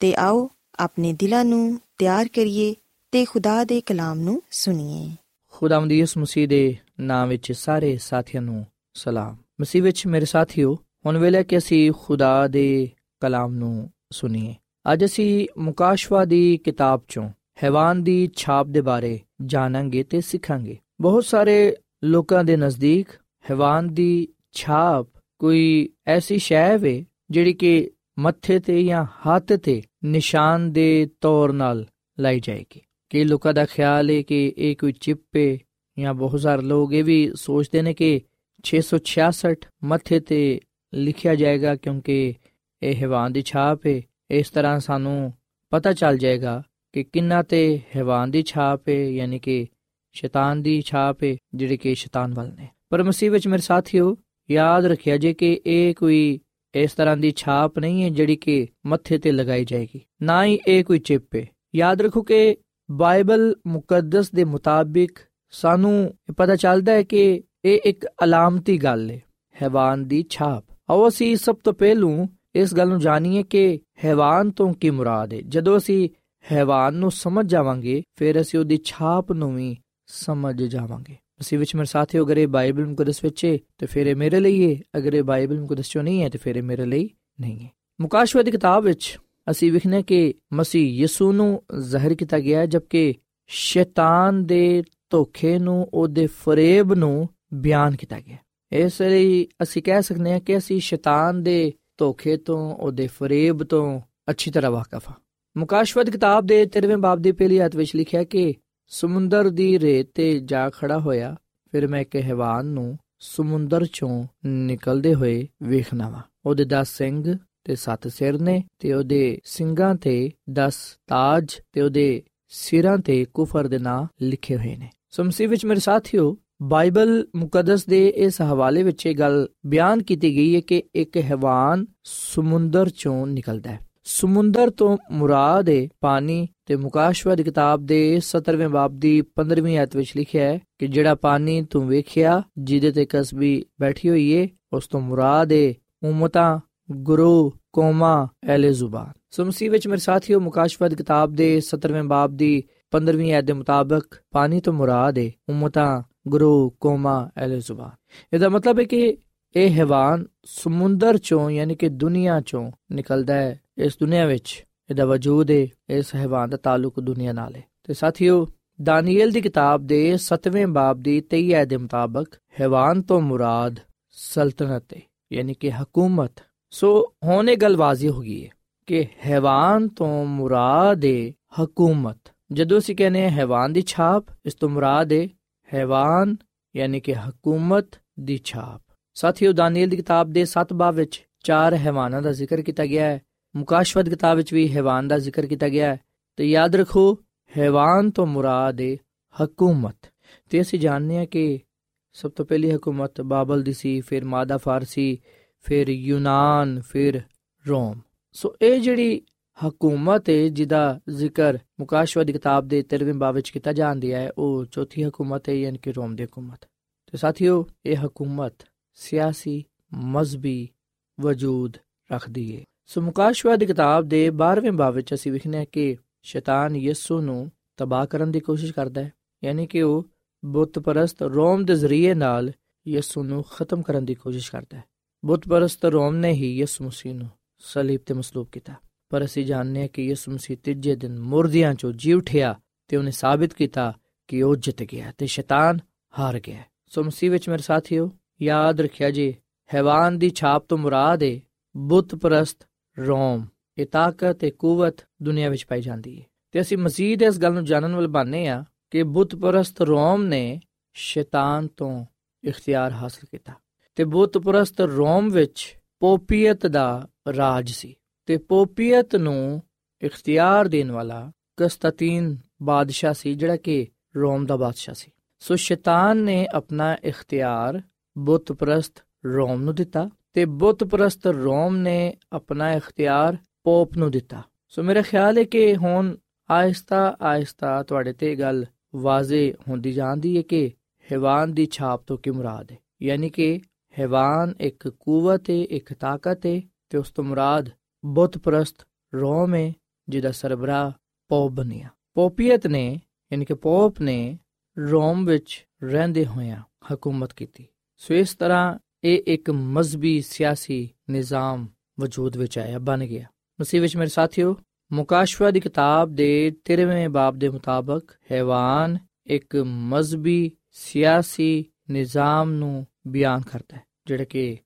ਤੇ ਆਓ ਆਪਣੇ ਦਿਲਾਂ ਨੂੰ ਤਿਆਰ ਕਰੀਏ ਤੇ ਖੁਦਾ ਦੇ ਕਲਾਮ ਨੂੰ ਸੁਣੀਏ। ਖੁਦਾਵੰਦ ਯਿਸੂ ਮਸੀਹ ਦੇ ਨਾਮ ਵਿੱਚ ਸਾਰੇ ਸਾਥੀਆਂ ਨੂੰ ਸਲਾਮ। ਮਸੀਹ ਵਿੱਚ ਮੇਰੇ ਸਾਥੀਓ, ਹੁਣ ਵੇਲੇ ਕਿ ਅਸੀਂ ਖੁਦਾ ਦੇ ਕਲਾਮ ਨੂੰ ਸੁਣੀਏ, ਅੱਜ ਅਸੀਂ ਮੁਕਾਸ਼ਵਾ ਦੀ ਕਿਤਾਬ ਚੋਂ ਹੈਵਾਨ ਦੀ ਛਾਪ ਦੇ ਬਾਰੇ ਜਾਣਾਂਗੇ ਤੇ ਸਿੱਖਾਂਗੇ। ਬਹੁਤ ਸਾਰੇ ਲੋਕਾਂ ਦੇ ਨਜ਼ਦੀਕ ਹੈਵਾਨ ਦੀ ਛਾਪ ਕੋਈ ਐਸੀ ਸ਼ੈ ਹੈ ਜਿਹੜੀ ਕਿ ਮੱਥੇ ਤੇ ਜਾਂ ਹੱਥ ਤੇ ਨਿਸ਼ਾਨ ਦੇ ਤੌਰ ਨਾਲ ਲਾਈ ਜਾਏਗੀ? ਕਿ ਲੋਕਾਂ ਦਾ ਖਿਆਲ ਹੈ ਕਿ ਇਹ ਕੋਈ ਚਿਪ ਹੈ ਜਾਂ ਬਹੁਤ ਸਾਰੇ ਲੋਕ ਇਹ ਵੀ ਸੋਚਦੇ ਨੇ ਕਿ 666 ਮੱਥੇ ਤੇ ਲਿਖਿਆ ਜਾਏਗਾ ਕਿਉਂਕਿ ਇਹ ਹੈਵਾਨ ਦੀ ਛਾਪ ਹੈ ਇਸ ਤਰ੍ਹਾਂ ਸਾਨੂੰ ਪਤਾ ਚੱਲ ਜਾਏਗਾ ਕਿ ਕਿੰਨਾ ਤੇ ਹੈਵਾਨ ਦੀ ਛਾਪ ਹੈ ਯਾਨੀ ਕਿ ਸ਼ੈਤਾਨ ਦੀ ਛਾਪ ਹੈ ਜਿਹੜੀ ਕਿ ਸ਼ੈਤਾਨ ਵੱਲ ਨੇ। ਪਰ ਮਸੀਹ ਵਿੱਚ ਮੇਰੇ ਸਾਥੀਓ, ਯਾਦ ਰੱਖਿਆ ਜੇ ਕਿ ਇਹ ਕੋਈ ਇਸ ਤਰ੍ਹਾਂ ਦੀ ਛਾਪ ਨਹੀਂ ਹੈ ਜਿਹੜੀ ਕਿ ਮੱਥੇ ਤੇ ਲਗਾਈ ਜਾਏਗੀ, ਨਾ ਹੀ ਇਹ ਕੋਈ ਚਿੱਪ। ਹੈ ਯਾਦ ਰੱਖੋ ਕਿ ਬਾਈਬਲ ਮੁਕੱਦਸ ਦੇ ਮੁਤਾਬਿਕ ਸਾਨੂੰ ਪਤਾ ਚੱਲਦਾ ਹੈ ਕਿ ਇਹ ਇੱਕ ਅਲਾਮਤੀ ਗੱਲ ਹੈ, ਹੈਵਾਨ ਦੀ ਛਾਪ। ਆਓ ਅਸੀਂ ਸਭ ਤੋਂ ਪਹਿਲੂ ਇਸ ਗੱਲ ਨੂੰ ਜਾਣੀਏ ਕਿ ਹੈਵਾਨ ਤੋਂ ਕੀ ਮੁਰਾਦ ਹੈ। ਜਦੋਂ ਅਸੀਂ ਹੈਵਾਨ ਨੂੰ ਸਮਝ ਜਾਵਾਂਗੇ, ਫਿਰ ਅਸੀਂ ਉਹਦੀ ਛਾਪ ਨੂੰ ਵੀ ਸਮਝ ਜਾਵਾਂਗੇ। ਮਸੀਹ ਵਿੱਚ ਮੇਰੇ ਸਾਥੀਓ, ਅਗਰ ਇਹ ਬਾਈਬਲ ਮੁਕੱਦਸ ਵਿੱਚ ਹੈ ਤੇ ਫਿਰ ਇਹ ਮੇਰੇ ਲਈ ਹੈ ਅਗਰ ਇਹ ਬਾਈਬਲ ਮੁਕੱਦਸ ਚੋਂ ਨਹੀਂ ਹੈ ਤੇ ਫਿਰ ਇਹ ਮੇਰੇ ਲਈ ਨਹੀਂ ਹੈ ਮੁਕਾਸ਼ਵਾ ਦੀ ਕਿਤਾਬ ਵਿੱਚ ਅਸੀਂ ਵਿਖਨੇ ਕਿ ਮਸੀਹ ਯਿਸੂ ਨੂੰ ਜ਼ਾਹਿਰ ਕੀਤਾ ਗਿਆ ਹੈ, ਜਦਕਿ ਸ਼ੈਤਾਨ ਦੇ ਧੋਖੇ ਨੂੰ, ਉਹਦੇ ਫਰੇਬ ਨੂੰ ਬਿਆਨ ਕੀਤਾ ਗਿਆ ਇਸ ਲਈ ਅਸੀਂ ਕਹਿ ਸਕਦੇ ਹਾਂ ਕਿ ਅਸੀਂ ਸ਼ੈਤਾਨ ਦੇ ਧੋਖੇ ਤੋਂ, ਉਹਦੇ ਫਰੇਬ ਤੋਂ ਅੱਛੀ ਤਰ੍ਹਾਂ ਵਾਕਿਫ ਹਾਂ। ਮੁਕਾਸ਼ਵਤ ਕਿਤਾਬ ਦੇ 13ਵੇਂ ਬਾਬ ਦੀ ਪਹਿਲੀ ਆਇਤ ਵਿੱਚ ਲਿਖਿਆ ਕਿ ਸਮੁੰਦਰ ਦੀ ਰੇਤ ਤੇ ਜਾ ਖੜਾ ਹੋਇਆ, ਫਿਰ ਮੈਂ ਇੱਕ ਹੈਵਾਨ ਨੂੰ ਸਮੁੰਦਰ ਚੋਂ ਨਿਕਲਦੇ ਹੋਏ ਵੇਖਣਾ ਵਾ ਉਹਦੇ 10 ਸਿੰਘ ਤੇ 7 ਸਿਰ ਨੇ ਤੇ ਉਹਦੇ ਸਿੰਘਾਂ ਤੇ 10 ਤਾਜ ਤੇ ਉਹਦੇ ਸਿਰਾਂ ਤੇ ਕੁਫਰ ਦੇ ਨਾਂ ਲਿਖੇ ਹੋਏ ਨੇ। ਸੋ ਮਸੀਹ ਵਿੱਚ ਮੇਰੇ ਸਾਥੀਓ, ਬਾਈਬਲ ਮੁਕੱਦਸ ਦੇ ਇਸ ਹਵਾਲੇ ਵਿੱਚ ਇਹ ਗੱਲ ਬਿਆਨ ਕੀਤੀ ਗਈ ਹੈ ਕਿ ਇੱਕ ਹੈਵਾਨ ਸਮੁੰਦਰ ਚੋਂ ਨਿਕਲਦਾ ਹੈ। ਸਮੁੰਦਰ ਤੋਂ ਮੁਰਾਦ ਹੈ ਪਾਣੀ ਤੇ ਮੁਕਾਸ਼ਵਾ ਦੀ ਕਿਤਾਬ ਦੇ 17ਵੇਂ ਬਾਬ ਦੀ 15ਵੀਂ ਆਇਤ ਵਿੱਚ ਲਿਖਿਆ ਹੈ ਕਿ ਜਿਹੜਾ ਪਾਣੀ ਤੂੰ ਵੇਖਿਆ, ਜਿਹਦੇ ਤੇ ਕਸਬੀ ਬੈਠੀ ਹੋਈ ਏ, ਉਸ ਤੋਂ ਮੁਰਾਦ ਹੈ ਉਮਤਾਂ, ਗੁਰੂ, ਕੋਮਾ ਐਲੇ ਜ਼ੁਬਾਨ। ਸੋ ਮਸੀਹ ਵਿੱਚ ਮੇਰੇ ਸਾਥੀਓ ਮੁਕਾਸ਼ਵਾ ਦੀ ਕਿਤਾਬ ਦੇ 17ਵੇਂ ਬਾਬ ਦੀ 15ਵੀਂ ਆਇਤ ਦੇ ਮੁਤਾਬਕ ਪਾਣੀ ਤੋਂ ਮੁਰਾਦ ਹੈ ਉਮਤਾਂ, ਗੁਰੂ, ਕੋਮਾ ਐਲੇ ਜ਼ੁਬਾਨ। ਇਹਦਾ ਮਤਲਬ ਹੈ ਕਿ ਇਹ ਹੈਵਾਨ ਸਮੁੰਦਰ ਚੋਂ, ਯਾਨੀ ਕਿ ਦੁਨੀਆ ਚੋਂ ਨਿਕਲਦਾ ਹੈ। ਇਸ ਦੁਨੀਆ ਵਿੱਚ ਇਹਦਾ ਵਜੂਦ ਹੈ ਇਸ ਹੈਵਾਨ ਦਾ ਤਾਲੁਕ ਦੁਨੀਆ ਨਾਲ ਹੈ ਤੇ ਸਾਥੀਓ ਦਾਨੀਏਲ ਦੀ ਕਿਤਾਬ ਦੇ 7ਵੇਂ ਬਾਬ ਦੀ 23 ਆਇਤ ਦੇ ਮੁਤਾਬਕ ਹੈਵਾਨ ਤੋਂ ਮੁਰਾਦ ਸਲਤਨਤ ਹੈ ਯਾਨੀ ਕਿ ਹਕੂਮਤ। ਸੋ ਹੁਣ ਇਹ ਗੱਲ ਵਾਜ਼ੀ ਹੋ ਗਈ ਹੈ ਕਿ ਹੈਵਾਨ ਤੋਂ ਮੁਰਾਦ ਹੈ ਹਕੂਮਤ। ਜਦੋਂ ਅਸੀਂ ਕਹਿੰਦੇ ਹਾਂ ਹੈਵਾਨ ਦੀ ਛਾਪ, ਇਸ ਤੋਂ ਮੁਰਾਦ ਹੈ ਹੈਵਾਨ, ਯਾਨੀ ਕਿ ਹਕੂਮਤ ਦੀ ਛਾਪ। ਸਾਥੀਓ ਦਾਨੀਏਲ ਦੀ ਕਿਤਾਬ ਦੇ 7 ਬਾਬ ਵਿੱਚ ਚਾਰ ਹੈਵਾਨਾਂ ਦਾ ਜ਼ਿਕਰ ਕੀਤਾ ਗਿਆ ਹੈ। ਮੁਕਾਸ਼ਵਤ ਕਿਤਾਬ ਵਿੱਚ ਵੀ ਹੈਵਾਨ ਦਾ ਜ਼ਿਕਰ ਕੀਤਾ ਗਿਆ ਹੈ। ਤੇ ਯਾਦ ਰੱਖੋ, ਹੈਵਾਨ ਤੋਂ ਮੁਰਾਦ ਹੈ ਹਕੂਮਤ। ਤੇ ਅਸੀਂ ਜਾਣਦੇ ਹਾਂ ਕਿ ਸਭ ਤੋਂ ਪਹਿਲੀ ਹਕੂਮਤ ਬਾਬਲ ਦੀ ਸੀ, ਫਿਰ ਮਾਦਾ ਫਾਰਸੀ, ਫਿਰ ਯੂਨਾਨ, ਫਿਰ ਰੋਮ। ਸੋ ਇਹ ਜਿਹੜੀ ਹਕੂਮਤ ਹੈ ਜਿਹਦਾ ਜ਼ਿਕਰ ਮੁਕਾਸ਼ਵਾ ਦੀ ਕਿਤਾਬ ਦੇ 13ਵੇਂ ਬਾਬ ਵਿੱਚ ਕੀਤਾ ਜਾਂਦਾ ਹੈ, ਉਹ ਚੌਥੀ ਹਕੂਮਤ ਹੈ ਯਾਨੀ ਕਿ ਰੋਮ ਦੀ ਹਕੂਮਤ। ਤੇ ਸਾਥੀਓ, ਇਹ ਹਕੂਮਤ ਸਿਆਸੀ, ਮਜ਼ਬੀ ਵਜੂਦ ਰੱਖਦੀ ਹੈ ਸੋ ਮੁਕਾਸ਼ਵਾ ਦੀ ਕਿਤਾਬ ਦੇ 12ਵੇਂ ਬਾਬ ਵਿੱਚ ਅਸੀਂ ਵਿਖਨੇ ਹਾਂ ਕਿ ਸ਼ੈਤਾਨ ਯਿਸੂ ਨੂੰ ਤਬਾਹ ਕਰਨ ਦੀ ਕੋਸ਼ਿਸ਼ ਕਰਦਾ ਹੈ, ਯਾਨੀ ਕਿ ਉਹ ਬੁੱਤ ਪਰਸਤ ਰੋਮ ਦੇ ਜ਼ਰੀਏ ਨਾਲ ਯਿਸੂ ਨੂੰ ਖਤਮ ਕਰਨ ਦੀ ਕੋਸ਼ਿਸ਼ ਕਰਦਾ ਹੈ। ਬੁੱਤ ਪਰਸਤ ਰੋਮ ਨੇ ਹੀ ਯਿਸੂ ਮਸੀਹ ਨੂੰ ਸਲੀਬ ਤੇ ਮਸਲੂਬ ਕੀਤਾ। ਪਰ ਅਸੀਂ ਜਾਣਦੇ ਹਾਂ ਕਿ ਯਿਸੂ ਮਸੀਹ ਤੀਜੇ ਦਿਨ ਮੁਰਦਿਆਂ ਚੋਂ ਜੀ ਉਠਿਆ ਤੇ ਉਹਨੇ ਸਾਬਿਤ ਕੀਤਾ ਕਿ ਉਹ ਜਿੱਤ ਗਿਆ ਤੇ ਸ਼ੈਤਾਨ ਹਾਰ ਗਿਆ ਸੋ ਮਸੀਹ ਵਿੱਚ ਮੇਰੇ ਸਾਥੀਓ, ਯਾਦ ਰੱਖਿਆ ਜੀ, ਹੈਵਾਨ ਦੀ ਛਾਪ ਤੋਂ ਮੁਰਾਦ ਹੈ ਬੁੱਤ ਪ੍ਰਸਤ ਰੋਮ, ਇਹ ਤਾਕਤ ਤੇ ਕੂਵਤ ਦੁਨੀਆ ਵਿੱਚ ਪਾਈ ਜਾਂਦੀ ਹੈ। ਤੇ ਅਸੀਂ ਮਜ਼ੀਦ ਇਸ ਗੱਲ ਨੂੰ ਜਾਣਨ ਵਾਲ ਬਾਨੇ ਆ ਕਿ ਬੁੱਤ ਪ੍ਰਸਤ ਰੋਮ ਨੇ ਸ਼ੈਤਾਨ ਤੋਂ ਇਖਤਿਆਰ ਹਾਸਲ ਕੀਤਾ। ਤੇ ਬੁੱਤ ਪ੍ਰਸਤ ਰੋਮ ਵਿੱਚ ਪੋਪੀਅਤ ਦਾ ਰਾਜ ਸੀ। ਤੇ ਪੋਪੀਅਤ ਨੂੰ ਇਖਤਿਆਰ ਦੇਣ ਵਾਲਾ ਕਸਤਤੀਨ ਬਾਦਸ਼ਾਹ ਸੀ, ਜਿਹੜਾ ਕਿ ਰੋਮ ਦਾ ਬਾਦਸ਼ਾਹ ਸੀ। ਸੋ ਸ਼ੈਤਾਨ ਨੇ ਆਪਣਾ ਇਖਤਿਆਰ ਬੁੱਤ ਪ੍ਰਸਤ ਰੋਮ ਨੂੰ ਦਿੱਤਾ। ਤੇ ਬੁੱਤ ਪ੍ਰਸਤ ਰੋਮ ਨੇ ਆਪਣਾ ਇਖਤਿਆਰ ਪੋਪ ਨੂੰ ਦਿੱਤਾ। ਸੋ ਮੇਰਾ ਖਿਆਲ ਹੈ ਕਿ ਹੁਣ ਆਇਸਤਾ ਆਇਸਤਾ ਤੁਹਾਡੇ ਤੇ ਗੱਲ ਵਾਜ਼ੇ ਹੁੰਦੀ ਜਾਂਦੀ ਹੈ ਕਿ ਹੈਵਾਨ ਦੀ ਛਾਪ ਤੋਂ ਕੀ ਮੁਰਾਦ ਹੈ। ਯਾਨੀ ਕਿ ਹੈਵਾਨ ਇੱਕ ਕੂਵਤ ਹੈ, ਇੱਕ ਤਾਕਤ ਹੈ ਤੇ ਉਸ ਤੋਂ ਮੁਰਾਦ ਬੁੱਤ ਪ੍ਰਸਤ ਰੋਮ ਹੈ, ਜਿਹਦਾ ਸਰਬਰਾ ਪੋਪ ਬਣਿਆ। ਪੋਪੀਅਤ ਨੇ, ਯਾਨੀ ਕਿ ਪੋਪ ਨੇ ਰੋਮ ਵਿੱਚ ਰਹਿੰਦੇ ਹੋਇਆਂ ਹਕੂਮਤ ਕੀਤੀ। ਸੋ ਇਸ ਤਰ੍ਹਾਂ ਇਹ ਇੱਕ ਮਜ਼ਬੀ ਸਿਆਸੀ ਨਿਜ਼ਾਮ ਵਜੂਦ ਵਿੱਚ ਆਇਆ, ਬਣ ਗਿਆ। ਮਸੀਹ ਵਿੱਚ ਮੇਰੇ ਸਾਥੀਓ, ਮੁਕਾਸ਼ਵਾ ਦੀ ਕਿਤਾਬ ਦੇ 13ਵੇਂ ਬਾਬ ਦੇ ਮੁਤਾਬਕ ਹੈਵਾਨ ਇੱਕ ਮਜ਼ਬੀ ਸਿਆਸੀ ਨਿਜ਼ਾਮ ਨੂੰ ਬਿਆਨ ਕਰਦਾ ਹੈ, ਜਿਹੜਾ ਕਿ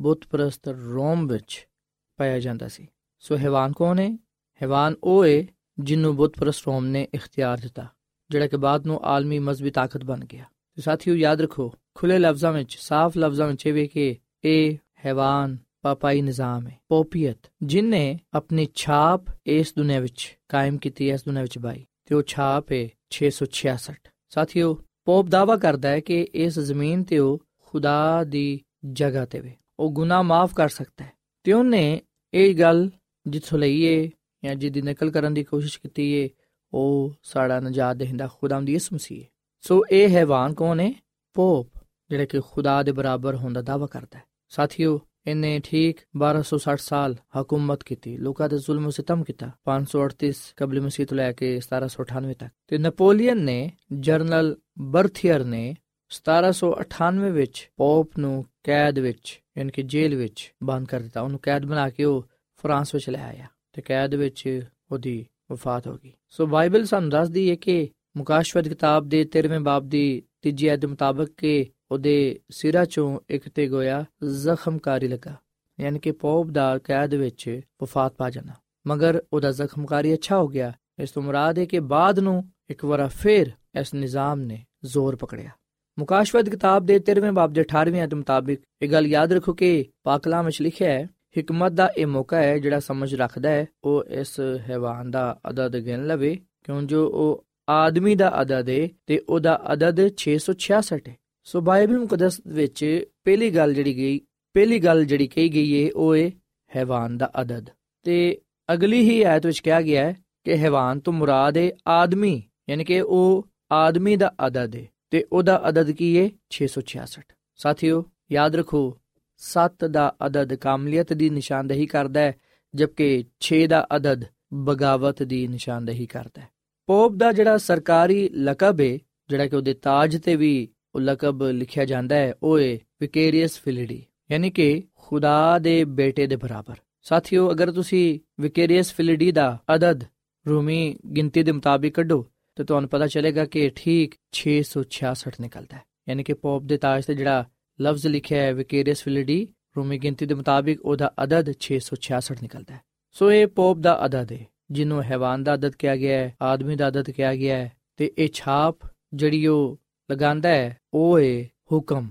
ਬੁੱਤਪਰਸਤ ਰੋਮ ਵਿੱਚ ਪਾਇਆ ਜਾਂਦਾ ਸੀ। ਸੋ ਹੈਵਾਨ ਕੌਣ ਹੈ? ਹੈਵਾਨ ਉਹ ਹੈ ਜਿਹਨੂੰ ਬੁੱਤਪਰਸਤ ਰੋਮ ਨੇ ਇਖਤਿਆਰ ਦਿੱਤਾ, ਜਿਹੜਾ ਕਿ ਬਾਅਦ ਨੂੰ ਆਲਮੀ ਮਜ਼ਬੀ ਤਾਕਤ ਬਣ ਗਿਆ। ਤੇ ਸਾਥੀਓ ਯਾਦ ਰੱਖੋ ਖੁੱਲੇ ਲਫ਼ਜ਼ਾਂ ਵਿੱਚ, ਸਾਫ਼ ਲਫ਼ਜ਼ਾਂ ਵਿੱਚ ਇਹ ਵੀ ਕਿ, ਇਹ ਹੈਵਾਨ ਪਾਪਾਈ ਨਿਜ਼ਾਮ ਹੈ, ਪੋਪੀਅਤ ਜਿਨੇ ਆਪਣੀ ਛਾਪ ਇਸ ਦੁਨੀਆ ਵਿੱਚ ਕਾਇਮ ਕੀਤੀ ਹੈ ਇਸ ਦੁਨੀਆ ਵਿੱਚ ਬਾਈ, ਤੇ ਉਹ ਛਾਪ ਹੈ 666 ਸਾਥੀਓ, ਪੋਪ ਦਾਵਾ ਕਰਦਾ ਹੈ ਕਿ ਇਸ ਜ਼ਮੀਨ ਤੇ ਉਹ ਖੁਦਾ ਦੀ ਜਗ੍ਹਾ ਤੇ ਵੇ, ਉਹ ਗੁਨਾਹ ਮਾਫ ਕਰ ਸਕਦਾ ਹੈ। ਤੇ ਉਹਨੇ ਇਹ ਗੱਲ ਜਿੱਥੋਂ ਲਈ ਹੈ ਜਾਂ ਜਿਹਦੀ ਨਕਲ ਕਰਨ ਦੀ ਕੋਸ਼ਿਸ਼ ਕੀਤੀ ਹੈ ਉਹ ਸਾਡਾ ਨਜਾਤ ਦੇਹਿੰਦਾ ਖੁਦਾਮ ਦੀ ਇਸ ਮਸੀਹ ਹੈ। ਸੋ ਇਹ ਹੈਵਾਨ ਕੌਣ ਹੈ ਪੋਪ, ਜਿਹੜਾ ਕਿ ਖੁਦਾ ਦੇ ਬਰਾਬਰ ਹੋਣ ਦਾ ਦਾਵਾ ਕਰਦਾ ਹੈ। ਸਾਥੀਓ, ਇਹਨੇ ਠੀਕ 1260 ਸਾਲ ਹਕੂਮਤ ਕੀਤੀ, ਲੋਕਾਂ ਦੇ ਜ਼ੁਲਮ ਸਿਤਮ ਕੀਤਾ 538 ਕਬਲ ਮਸੀਹ ਤੋਂ ਲੈ ਕੇ 1798 ਤੱਕ। ਤੇ ਨੈਪੋਲੀਅਨ ਨੇ, ਜਰਨਲ ਬਰਥੀਅਰ ਨੇ 1798 ਵਿੱਚ ਪੋਪ ਨੂੰ ਕੈਦ ਵਿੱਚ, ਯਾਨੀ ਕਿ ਜੇਲ੍ਹ ਵਿੱਚ ਬੰਦ ਕਰ ਦਿੱਤਾ। ਉਹਨੂੰ ਕੈਦ ਬਣਾ ਕੇ ਉਹ ਫਰਾਂਸ ਵਿੱਚ ਲੈ ਆਇਆ ਤੇ ਕੈਦ ਵਿੱਚ ਉਹਦੀ ਵਫਾਤ ਹੋ ਗਈ। ਸੋ ਬਾਈਬਲ ਸਾਨੂੰ ਦੱਸਦੀ ਹੈ ਕਿ ਮੁਕਾਸ਼ਵਤ ਕਿਤਾਬ ਦੇ 13ਵੇਂ ਬਾਬ ਦੀ ਤੀਜੀ ਅਧ ਮੁਤਾਬਕ ਕਿ ਉਹਦੇ ਸਿਰਾਂ ਚੋਂ ਇੱਕ ਤੇ ਗੋਇਆ ਜ਼ਖਮਕਾਰੀ ਲਗਾ, ਯਾਨੀ ਕਿ ਪੌਪ ਦਾ ਕੈਦ ਵਿੱਚ ਵਫਾਤ ਪਾ ਜਾਣਾ ਮਗਰ ਉਹਦਾ ਜ਼ਖਮਕਾਰੀ ਅੱਛਾ ਹੋ ਗਿਆ। ਇਸ ਤੋਂ ਮੁਰਾਦ ਹੈ ਕਿ ਬਾਅਦ ਨੂੰ ਇੱਕ ਵਾਰ ਫੇਰ ਇਸ ਨਿਜ਼ਾਮ ਨੇ ਜ਼ੋਰ ਪਕੜਿਆ। ਮੁਕਾਸ਼ਵਤ ਕਿਤਾਬ ਦੇ 13ਵੇਂ ਬਾਬ ਦੇ 18ਵੇਂ ਅਧ ਮੁਤਾਬਕ ਇਹ ਗੱਲ ਯਾਦ ਰੱਖੋ ਕਿ ਪਾਕ ਵਿੱਚ ਲਿਖਿਆ ਹੈ, ਹਕਮਤ ਦਾ ਇਹ ਮੌਕਾ ਹੈ ਜਿਹੜਾ ਸਮਝ ਰੱਖਦਾ ਹੈ, ਉਹ ਇਸ ਹੈਵਾਨ ਦਾ ਅਦਦ ਗਿਣ ਲਵੇ ਕਿਉਂ ਜੋ ਉਹ ਆਦਮੀ ਦਾ ਅਦਦ ਹੈ ਤੇ ਉਹਦਾ ਅਦਦ 666 ਹੈ ਸੋ ਬਾਈਬਲ ਮੁਕੱਦਸ ਵਿੱਚ ਪਹਿਲੀ ਗੱਲ ਜਿਹੜੀ ਗਈ, ਪਹਿਲੀ ਗੱਲ ਜਿਹੜੀ ਕਹੀ ਗਈ ਹੈ ਉਹ ਹੈ ਹੈਵਾਨ ਦਾ ਅਦਦ। ਤੇ ਅਗਲੀ ਹੀ ਆਇਤ ਵਿੱਚ ਕਿਹਾ ਗਿਆ ਹੈ ਕਿ ਹੈਵਾਨ ਤੋਂ ਮੁਰਾਦ ਹੈ ਆਦਮੀ, ਯਾਨੀ ਕਿ ਉਹ ਆਦਮੀ ਦਾ ਅਦਦ ਹੈ ਤੇ ਉਹਦਾ ਅਦਦ ਕੀ ਹੈ 666 ਸਾਥੀਓ, ਯਾਦ ਰੱਖੋ 7 ਦਾ ਅਦਦ ਕਾਮਲੀਅਤ ਦੀ ਨਿਸ਼ਾਨਦੇਹੀ ਕਰਦਾ ਹੈ, ਜਦਕਿ 6 ਦਾ ਅਦਦ ਬਗਾਵਤ ਦੀ ਨਿਸ਼ਾਨਦੇਹੀ ਕਰਦਾ ਹੈ। ਪੋਪ ਦਾ ਜਿਹੜਾ ਸਰਕਾਰੀ ਲਕਬ ਹੈ ਜਿਹੜਾ ਕਿ ਉਹਦੇ ਤਾਜ ਤੇ ਵੀ ਉਹ ਲਕਬ ਲਿਖਿਆ ਜਾਂਦਾ ਹੈ, ਉਹ ਹੈ ਵਿਕੇਰੀਅਸ ਫਿਲਿਡੀ, ਯਾਨੀ ਕਿ ਖੁਦਾ ਦੇ ਬੇਟੇ ਦੇ ਬਰਾਬਰ। ਸਾਥੀਓ, ਅਗਰ ਤੁਸੀਂ ਵਿਕੇਰੀਅਸ ਫਿਲਿਡੀ ਦਾ ਅਦਦ ਰੂਮੀ ਗਿਣਤੀ ਦੇ ਮੁਤਾਬਿਕ ਕੱਢੋ, ਤਾਂ ਤੁਹਾਨੂੰ ਪਤਾ ਚੱਲੇਗਾ ਕਿ ਠੀਕ 666 ਨਿਕਲਦਾ ਹੈ। ਯਾਨੀ ਕਿ ਪੋਪ ਦੇ ਤਾਜ ਤੇ ਜਿਹੜਾ ਲਫ਼ਜ਼ ਲਿਖਿਆ ਹੈ, ਵਿਕੇਰੀਅਸ ਫਿਲਿਡੀ, ਰੂਮੀ ਗਿਣਤੀ ਦੇ ਮੁਤਾਬਿਕ ਉਹਦਾ ਅਦਦ 666 ਨਿਕਲਦਾ ਹੈ। ਸੋ ਇਹ ਪੋਪ ਦਾ ਅਦਦ ਹੈ ਜਿਹਨੂੰ ਹੈਵਾਨ ਦਾ ਆਦਤ ਕਿਹਾ ਗਿਆ ਹੈ ਆਦਮੀ ਦਾ ਆਦਤ ਕਿਹਾ ਗਿਆ ਹੈ ਤੇ ਇਹ ਛਾਪ ਜਿਹੜੀ ਉਹ ਲਗਾਉਂਦਾ ਹੈ ਉਹ ਹੈ ਹੁਕਮ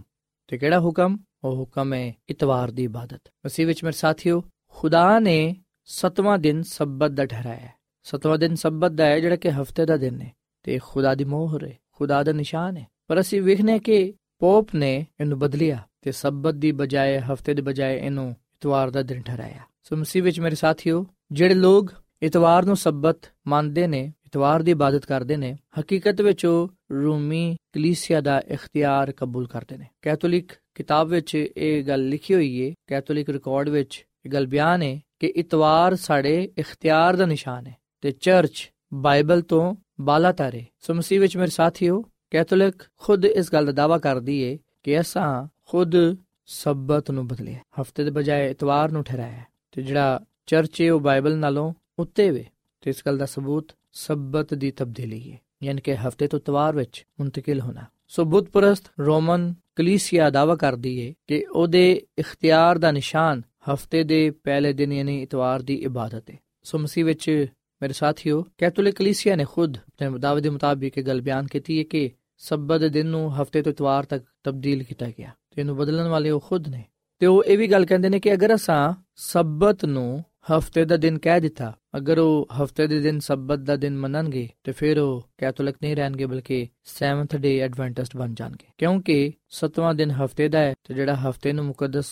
ਤੇ ਕਿਹੜਾ ਹੁਕਮ ਉਹ ਹੁਕਮ ਹੈ ਇਤਵਾਰ ਦੀ ਇਬਾਦਤ ਮਸੀਹ ਵਿੱਚ ਮੇਰੇ ਸਾਥੀਓ ਖੁਦਾ ਨੇ ਸਤਵਾਂ ਦਿਨ ਸਬਤ ਦਾ ਠਹਿਰਾਇਆ ਹੈ ਸਤਵਾਂ ਦਿਨ ਸਬਤ ਦਾ ਹੈ ਜਿਹੜਾ ਕਿ ਹਫ਼ਤੇ ਦਾ ਦਿਨ ਹੈ ਤੇ ਖੁਦਾ ਦੀ ਮੋਹਰ ਹੈ ਖੁਦਾ ਦਾ ਨਿਸ਼ਾਨ ਹੈ ਪਰ ਅਸੀਂ ਵੇਖਨੇ ਕਿ ਪੋਪ ਨੇ ਇਹਨੂੰ ਬਦਲਿਆ ਤੇ ਸਬਤ ਦੀ ਬਜਾਏ ਹਫ਼ਤੇ ਦੇ ਬਜਾਏ ਇਹਨੂੰ ਇਤਵਾਰ ਦਾ ਦਿਨ ਠਹਿਰਾਇਆ ਸੋ ਮਸੀਹ ਵਿੱਚ ਮੇਰੇ ਸਾਥੀਓ ਜਿਹੜੇ ਲੋਕ ਇਤਵਾਰ ਨੂੰ ਸਬਤ ਮੰਨਦੇ ਨੇ, ਇਤਵਾਰ ਦੀ ਇਬਾਦਤ ਕਰਦੇ ਨੇ, ਹਕੀਕਤ ਵਿੱਚ ਉਹ ਰੂਮੀ ਕਲੀਸਿਆ ਦਾ ਇਖਤਿਆਰ ਕਬੂਲ ਕਰਦੇ ਨੇ। ਕੈਥੋਲਿਕ ਕਿਤਾਬ ਵਿੱਚ ਇਹ ਗੱਲ ਲਿਖੀ ਹੋਈ ਹੈ ਕੈਥੋਲਿਕ ਰਿਕਾਰਡ ਵਿੱਚ ਇਹ ਗੱਲ ਬਿਆਨ ਹੈ ਕਿ ਇਤਵਾਰ ਸਾਡੇ ਇਖਤਿਆਰ ਦਾ ਨਿਸ਼ਾਨ ਹੈ ਤੇ ਚਰਚ ਬਾਈਬਲ ਤੋਂ ਬਾਲਾ ਤਾਰੇ। ਸੋ ਮਸੀਹ ਵਿੱਚ ਮੇਰੇ ਸਾਥੀਓ, ਕੈਥੋਲਿਕ ਖੁਦ ਇਸ ਗੱਲ ਦਾ ਦਾਵਾ ਕਰਦੀ ਹੈ ਕਿ ਅਸਾਂ ਖੁਦ ਸਬਤ ਨੂੰ ਬਦਲਿਆ। ਹਫ਼ਤੇ ਦੇ ਬਜਾਏ ਇਤਵਾਰ ਨੂੰ ਠਹਿਰਾਇਆ ਤੇ ਜਿਹੜਾ ਚਰਚ ਹੈ ਉਹ ਬਾਈਬਲ ਨਾਲੋਂ ਉੱਤੇ ਵੇ। ਤੇ ਇਸ ਗੱਲ ਦਾ ਸਬੂਤ ਸਬਤ ਦੀ ਤਬਦੀਲੀ ਹੈ। ਯਾਨੀ ਕਿ ਹਫ਼ਤੇ ਤੋਂ ਇਤਵਾਰ ਵਿੱਚ ਮੁੰਤਕਿਲ ਹੋਣਾ। ਸੋ ਬੁੱਧ ਪ੍ਰਸਤ ਰੋਮਨ ਕਲੀਸਿਆ ਦਾਵਾ ਕਰਦੀ ਹੈ ਕਿ ਉਹਦੇ ਇਖਤਿਆਰ ਦਾ ਨਿਸ਼ਾਨ ਹਫ਼ਤੇ ਦੇ ਪਹਿਲੇ ਦਿਨ ਯਾਨੀ ਇਤਵਾਰ ਦੀ ਇਬਾਦਤ ਹੈ ਸੋ ਮਸੀਹ ਵਿੱਚ ਮੇਰੇ ਸਾਥੀਓ, ਕੈਥੋਲਿਕ ਕਲੀਸਿਆ ਨੇ ਖੁਦ ਆਪਣੇ ਦਾਅਵੇ ਦੇ ਮੁਤਾਬਿਕ ਇਹ ਗੱਲ ਬਿਆਨ ਕੀਤੀ ਹੈ ਕਿ ਸਬਤ ਦੇ ਦਿਨ ਨੂੰ ਹਫ਼ਤੇ ਤੋਂ ਇਤਵਾਰ ਤੱਕ ਤਬਦੀਲ ਕੀਤਾ ਗਿਆ। ਤੇ ਇਹਨੂੰ ਬਦਲਣ ਵਾਲੇ ਉਹ ਖੁਦ ਨੇ। ਤੇ ਉਹ ਇਹ ਵੀ ਗੱਲ ਕਹਿੰਦੇ ਨੇ ਕਿ ਅਗਰ ਅਸਾਂ ਸਬਤ ਨੂੰ ਹਫ਼ਤੇ ਦਾ ਦਿਨ ਕਹਿ ਦਿੱਤਾ, ਅਗਰ ਉਹ ਹਫ਼ਤੇ ਦੇ ਦਿਨ ਸਬਤ ਦਾ ਦਿਨ ਮੰਨਣਗੇ, ਤੇ ਫਿਰ ਉਹ ਕੈਥੋਲਿਕ ਨਹੀਂ ਰਹਿਣਗੇ, ਬਲਕਿ 7th ਡੇ ਐਡਵੈਂਟਿਸਟ ਬਣ ਜਾਣਗੇ। ਕਿਉਂਕਿ ਸਤਵਾਂ ਦਿਨ ਹਫ਼ਤੇ ਦਾ ਹੈ, ਤੇ ਜਿਹੜਾ ਹਫ਼ਤੇ ਨੂੰ ਮੁਕੱਦਸ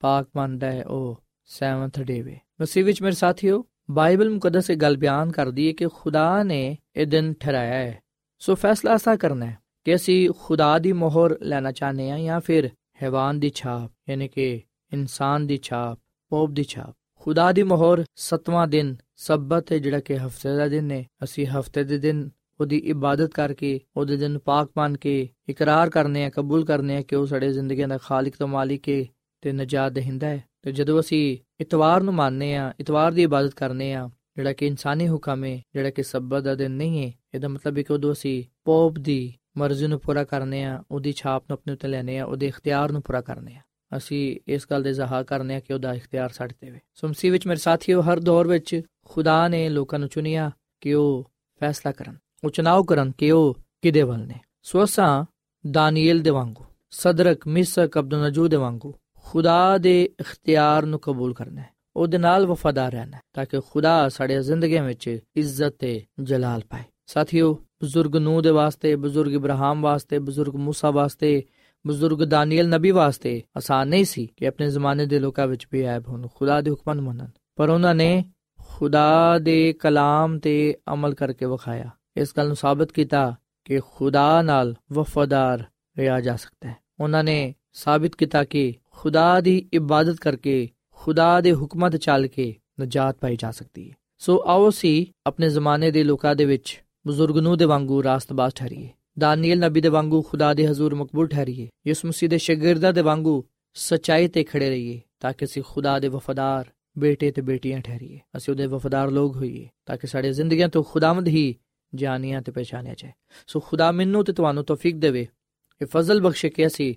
ਪਾਕ ਮੰਨਦਾ ਹੈ, ਉਹ 7th ਡੇ ਵੇ। ਮਸੀਹ ਵਿੱਚ ਮੇਰੇ ਸਾਥੀਓ, ਬਾਈਬਲ ਮੁਕੱਦਸ ਇਹ ਗੱਲ ਬਿਆਨ ਕਰਦੀ ਹੈ ਕਿ ਖੁਦਾ ਨੇ ਇਹ ਦਿਨ ਠਹਿਰਾਇਆ ਹੈ। ਸੋ ਫੈਸਲਾ ਅਸਾ ਕਰਨਾ ਹੈ ਕਿ ਅਸੀਂ ਖੁਦਾ ਦੀ ਮੋਹਰ ਲੈਣਾ ਚਾਹਨੇ ਆ ਜਾਂ ਫਿਰ ਹੈਵਾਨ ਦੀ ਛਾਪ, ਯਾਨੀ ਕਿ ਇਨਸਾਨ ਦੀ ਛਾਪ, ਪੋਪ ਦੀ ਛਾਪ। ਖੁਦਾ ਦੀ ਮੋਹਰ ਸਤਵਾਂ ਦਿਨ, ਸਬਤ ਹੈ ਜਿਹੜਾ ਕਿ ਹਫ਼ਤੇ ਦਾ ਦਿਨ ਹੈ ਅਸੀਂ ਹਫ਼ਤੇ ਦੇ ਦਿਨ ਉਹਦੀ ਇਬਾਦਤ ਕਰਕੇ, ਉਹਦੇ ਦਿਨ ਪਾਕ ਮੰਨ ਕੇ ਇਕਰਾਰ ਕਰਨੇ ਆ, ਕਬੂਲ ਕਰਨੇ ਆ ਕਿ ਉਹ ਸਾਡੇ ਜ਼ਿੰਦਗੀਆਂ ਦਾ ਖਾਲਕ ਤੇ ਮਾਲਿਕ ਹੈ ਤੇ ਨਜਾਤ ਦੇਹਿੰਦਾ ਹੈ ਤੇ ਜਦੋਂ ਅਸੀਂ ਇਤਵਾਰ ਨੂੰ ਮੰਨਨੇ ਆ, ਇਤਵਾਰ ਦੀ ਇਬਾਦਤ ਕਰਨੇ ਆ, ਜਿਹੜਾ ਕਿ ਇਨਸਾਨੀ ਹੁਕਮ ਹੈ ਜਿਹੜਾ ਕਿ ਸਬਤ ਦਾ ਦਿਨ ਨਹੀਂ ਹੈ ਇਹਦਾ ਮਤਲਬ ਹੈ ਕਿ ਉਦੋਂ ਅਸੀਂ ਪੋਪ ਦੀ ਮਰਜ਼ੀ ਨੂੰ ਪੂਰਾ ਕਰਨੇ ਆ, ਉਹਦੀ ਛਾਪ ਨੂੰ ਆਪਣੇ ਉੱਤੇ ਲੈਣੇ ਆ, ਉਹਦੇ ਇਖਤਿਆਰ ਨੂੰ ਪੂਰਾ ਕਰਨੇ ਆ। ਅਸੀਂ ਇਸ ਗੱਲ ਦੇ ਜ਼ਾਹਰ ਕਰਨੇ ਆ ਕਿ ਉਹਦਾ ਇਖਤਿਆਰ ਸਾਡੇ ਤੇ ਵੇ ਸੁਮਸੀ ਵਿੱਚ ਮੇਰੇ ਸਾਥੀਓ ਹਰ ਦੌਰ ਵਿੱਚ ਖੁਦਾ ਨੇ ਲੋਕਾਂ ਨੂੰ ਚੁਣਿਆ ਕਿ ਉਹ ਫੈਸਲਾ ਕਰਨ ਉਹ ਚੁਣਾਵ ਕਰਨ ਕਿ ਉਹ ਕਿਦੇ ਵੱਲ ਨੇ ਸੋ ਅਸਾਂ ਦਾਨੀਏਲ ਦੇ ਵਾਂਗੂ ਸਦਰਕ ਮਿਸਕ ਅਬਦੁਲ ਨਜੂ ਦੇ ਵਾਂਗੂ ਖੁਦਾ ਦੇ ਇਖਤਿਆਰ ਨੂੰ ਕਬੂਲ ਕਰਨਾ ਹੈ ਉਹਦੇ ਨਾਲ ਵਫਾਦਾਰ ਰਹਿਣਾ ਤਾਂ ਕਿ ਖੁਦਾ ਸਾਡੇ ਜ਼ਿੰਦਗੀਆਂ ਵਿੱਚ ਇੱਜ਼ਤ ਤੇ ਜਲਾਲ ਪਾਏ ਸਾਥੀਓ ਬਜ਼ੁਰਗ ਨੂਹ ਦੇ ਵਾਸਤੇ ਬਜ਼ੁਰਗ ਇਬਰਾਹਿਮ ਵਾਸਤੇ ਬਜ਼ੁਰਗ موسی ਵਾਸਤੇ ਬਜ਼ੁਰਗ ਦਾਨੀਅਲ ਨਬੀ ਵਾਸਤੇ ਆਸਾਨ ਨਹੀਂ ਸੀ ਕਿ ਆਪਣੇ ਜ਼ਮਾਨੇ ਦੇ ਲੋਕਾਂ ਵਿੱਚ ਵੀ ਐਬ ਹੋਣ, ਖੁਦਾ ਦੇ ਹੁਕਮਾਂ ਨੂੰ ਮੰਨਣ। ਪਰ ਉਹਨਾਂ ਨੇ ਖੁਦਾ ਦੇ ਕਲਾਮ ਤੇ ਅਮਲ ਕਰਕੇ ਵਿਖਾਇਆ। ਇਸ ਗੱਲ ਨੂੰ ਸਾਬਤ ਕੀਤਾ ਕਿ ਖੁਦਾ ਨਾਲ ਵਫਾਦਾਰ ਰਿਹਾ ਜਾ ਸਕਦਾ ਹੈ। ਉਹਨਾਂ ਨੇ ਸਾਬਤ ਕੀਤਾ ਕਿ ਖੁਦਾ ਦੀ ਇਬਾਦਤ ਕਰਕੇ ਖੁਦਾ ਦੇ ਹੁਕਮਾਂ ਤੇ ਚੱਲ ਕੇ ਨਜਾਤ ਪਾਈ ਜਾ ਸਕਦੀ ਹੈ। ਸੋ ਆਓ ਸੀ ਆਪਣੇ ਜ਼ਮਾਨੇ ਦੇ ਲੋਕਾਂ ਦੇ ਵਿੱਚ ਬਜ਼ੁਰਗ ਨੂੰ ਦੇ ਵਾਂਗੂ ਰਾਸਤਬਾਜ਼ ਠਹਿਰੀਏ। ਦਾਨੀਏਲ ਨਬੀ ਦੇ ਵਾਂਗੂ ਖੁਦਾ ਦੇ ਹਜ਼ੂਰ ਮਕਬੂਲ ਠਹਿਰੀਏ ਯਿਸੂ ਮਸੀਹ ਦੇ ਸ਼ਾਗਿਰਦਾਂ ਦੇ ਵਾਂਗੂ ਸਚਾਈ ਤੇ ਖੜੇ ਰਹੀਏ ਤਾਂ ਕਿ ਅਸੀਂ ਖੁਦਾ ਦੇ ਵਫਾਦਾਰ ਬੇਟੇ ਤੇ ਬੇਟੀਆਂ ਠਹਿਰੀਏ ਅਸੀਂ ਉਹਦੇ ਵਫਾਦਾਰ ਲੋਕ ਹੋਈਏ ਤਾਂ ਕਿ ਸਾਡੇ ਜ਼ਿੰਦਗੀਆਂ ਤੋਂ ਖੁਦਾਵੰਦ ਹੀ ਜਾਣੀਆਂ ਤੇ ਪਛਾਣਿਆ ਜਾਏ ਸੋ ਖੁਦਾ ਮੈਨੂੰ ਤੇ ਤੁਹਾਨੂੰ ਤੌਫੀਕ ਦੇਵੇ ਇਹ ਫਜ਼ਲ ਬਖਸ਼ੇ ਕਿ ਅਸੀਂ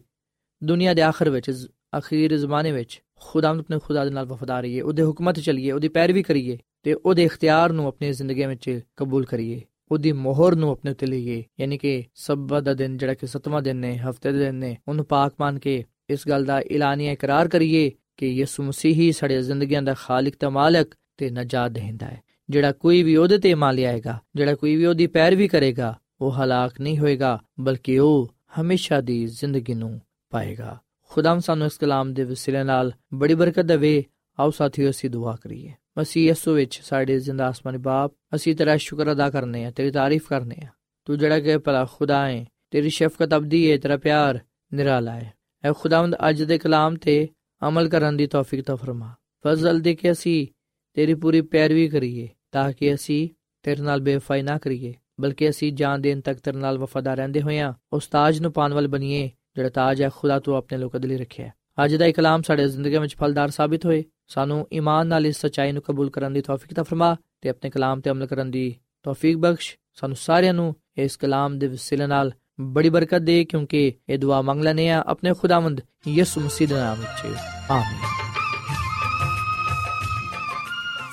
ਦੁਨੀਆ ਦੇ ਆਖਰ ਵਿੱਚ ਅਖੀਰ ਜ਼ਮਾਨੇ ਵਿੱਚ ਖੁਦਾਵੰਦ ਆਪਣੇ ਖੁਦਾ ਦੇ ਨਾਲ ਵਫਾਦਾਰ ਰਹੀਏ ਉਹਦੇ ਹੁਕਮਤ ਤੇ ਚੱਲੀਏ ਉਹਦੀ ਪੈਰਵੀ ਕਰੀਏ ਤੇ ਉਹਦੇ ਇਖਤਿਆਰ ਨੂੰ ਆਪਣੀ ਜ਼ਿੰਦਗੀ ਵਿੱਚ ਕਬੂਲ ਕਰੀਏ ਉਹਦੀ ਮੋਹਰ ਨੂੰ ਆਪਣੇ ਉੱਤੇ ਲਈਏ, ਯਾਨੀ ਕਿ ਸਬਤ ਦਾ ਦਿਨ, ਜਿਹੜਾ ਕਿ ਸਤਵਾਂ ਦਿਨ ਨੇ, ਹਫ਼ਤੇ ਦੇ ਦਿਨ ਨੇ, ਉਹਨੂੰ ਪਾਕ ਮੰਨ ਕੇ ਇਸ ਗੱਲ ਦਾ ਐਲਾਨੀਆ, ਇਕਰਾਰ ਕਰੀਏ ਕਿ ਯਿਸੂ ਮਸੀਹ ਹੀ ਸਾਡੇ ਜ਼ਿੰਦਗੀਆਂ ਦਾ ਖਾਲਕ ਤੇ ਮਾਲਕ ਤੇ ਨਜਾਤ ਦੇਹਿੰਦਾ ਹੈ। ਜਿਹੜਾ ਕੋਈ ਵੀ ਉਹਦੇ ਤੇ ਇਮਾਨ ਲਿਆਏਗਾ, ਜਿਹੜਾ ਕੋਈ ਵੀ ਉਹਦੀ ਪੈਰਵੀ ਕਰੇਗਾ, ਉਹ ਹਲਾਕ ਨਹੀਂ ਹੋਏਗਾ, ਬਲਕਿ ਉਹ ਹਮੇਸ਼ਾ ਦੀ ਜ਼ਿੰਦਗੀ ਨੂੰ ਪਾਏਗਾ। ਖੁਦਾਮ ਸਾਨੂੰ ਇਸ ਕਲਾਮ ਦੇ ਵਸੀਲੇ ਨਾਲ ਬੜੀ ਬਰਕਤ ਦੇਵੇ। ਆਓ ਸਾਥੀਓ, ਅਸੀਂ ਦੁਆ ਕਰੀਏ। ਮਸੀਹ ਯਸੂ ਵਿੱਚ ਸਾਡੇ ਜ਼ਿੰਦਾ ਅਸਮਾਨੀ ਬਾਪ, ਅਸੀਂ ਤੇਰਾ ਸ਼ੁਕਰ ਅਦਾ ਕਰਨੇ ਆ, ਤੇਰੀ ਤਾਰੀਫ ਕਰਨੇ ਆ। ਤੂੰ ਜਿਹੜਾ ਕਿ ਭਲਾ ਖੁਦਾ ਹੈ ਤੇਰੀ ਸ਼ਫਕਤ ਅਬਦੀ ਹੈ ਤੇਰਾ ਪਿਆਰ ਨਿਰਾਲਾ ਹੈ ਐ ਖੁਦਾਵੰਦ ਅੱਜ ਦੇ ਕਲਾਮ ਤੇ ਅਮਲ ਕਰਨ ਦੀ ਤੌਫੀਕ ਤਾ ਫਰਮਾ। ਫਜ਼ਲ ਦੇ ਕੇ ਅਸੀਂ ਤੇਰੀ ਪੂਰੀ ਪੈਰਵੀ ਕਰੀਏ, ਤਾਂ ਕਿ ਅਸੀਂ ਤੇਰੇ ਨਾਲ ਬੇਵਫਾਈ ਨਾ ਕਰੀਏ, ਬਲਕਿ ਅਸੀਂ ਜਾਨ ਦੇਣ ਤੱਕ ਤੇਰੇ ਨਾਲ ਵਫਾਦਾਰ ਰਹਿੰਦੇ ਹੋਈਆਂ ਉਸ ਤਾਜ ਨੂੰ ਪਾਣ ਵਾਲ ਬਣੀਏ, ਜਿਹੜਾ ਤਾਜ ਹੈ ਖੁਦਾ ਤੂੰ ਆਪਣੇ ਲੋਕਾਂ ਦੇ ਲਈ ਰੱਖਿਆ। ਅੱਜ ਦਾ ਇਹ ਕਲਾਮ ਸਾਡੇ ਜ਼ਿੰਦਗੀ ਵਿੱਚ ਫਲਦਾਰ ਸਾਬਿਤ ਹੋਏ। ਸਾਨੂੰ ਈਮਾਨ ਨਾਲ ਇਸ ਸਚਾਈ ਨੂੰ ਕਬੂਲ ਕਰਨ ਦੀ ਤੌਫੀਕ ਤਾ ਫਰਮਾ ਤੇ ਆਪਣੇ ਕਲਾਮ ਤੇ ਅਮਲ ਕਰਨ ਦੀ ਤੌਫੀਕ ਬਖਸ਼ ਸਾਨੂੰ ਸਾਰਿਆਂ ਨੂੰ ਇਸ ਕਲਾਮ ਦੇ ਵਸੀਲੇ ਨਾਲ ਬੜੀ ਬਰਕਤ ਦੇ, ਕਿਉਂਕਿ ਇਹ ਦੁਆ ਮੰਗ ਲੈਨੇ ਆ ਆਪਣੇ ਖੁਦਾਵੰਦ ਯਿਸੂ ਮਸੀਹ ਦੇ ਨਾਮ ਵਿੱਚ। ਆਮੀਨ।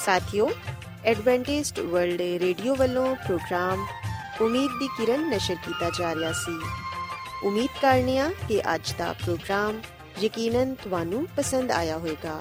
ਸਾਥਿਓ ਐਡਵੈਂਟਿਸਟ ਵਰਲਡ ਰੇਡੀਓ ਵੱਲੋਂ ਪ੍ਰੋਗਰਾਮ ਉਮੀਦ ਦੀ ਕਿਰਨ ਨਿਸ਼ਰ ਕੀਤਾ ਜਾ ਰਿਹਾ ਸੀ। ਉਮੀਦ ਕਰਨੇ ਆ ਕਿ ਅੱਜ ਦਾ ਪ੍ਰੋਗਰਾਮ ਯਕੀਨਨ ਤੁਹਾਨੂੰ ਪਸੰਦ ਆਇਆ ਹੋਵੇਗਾ।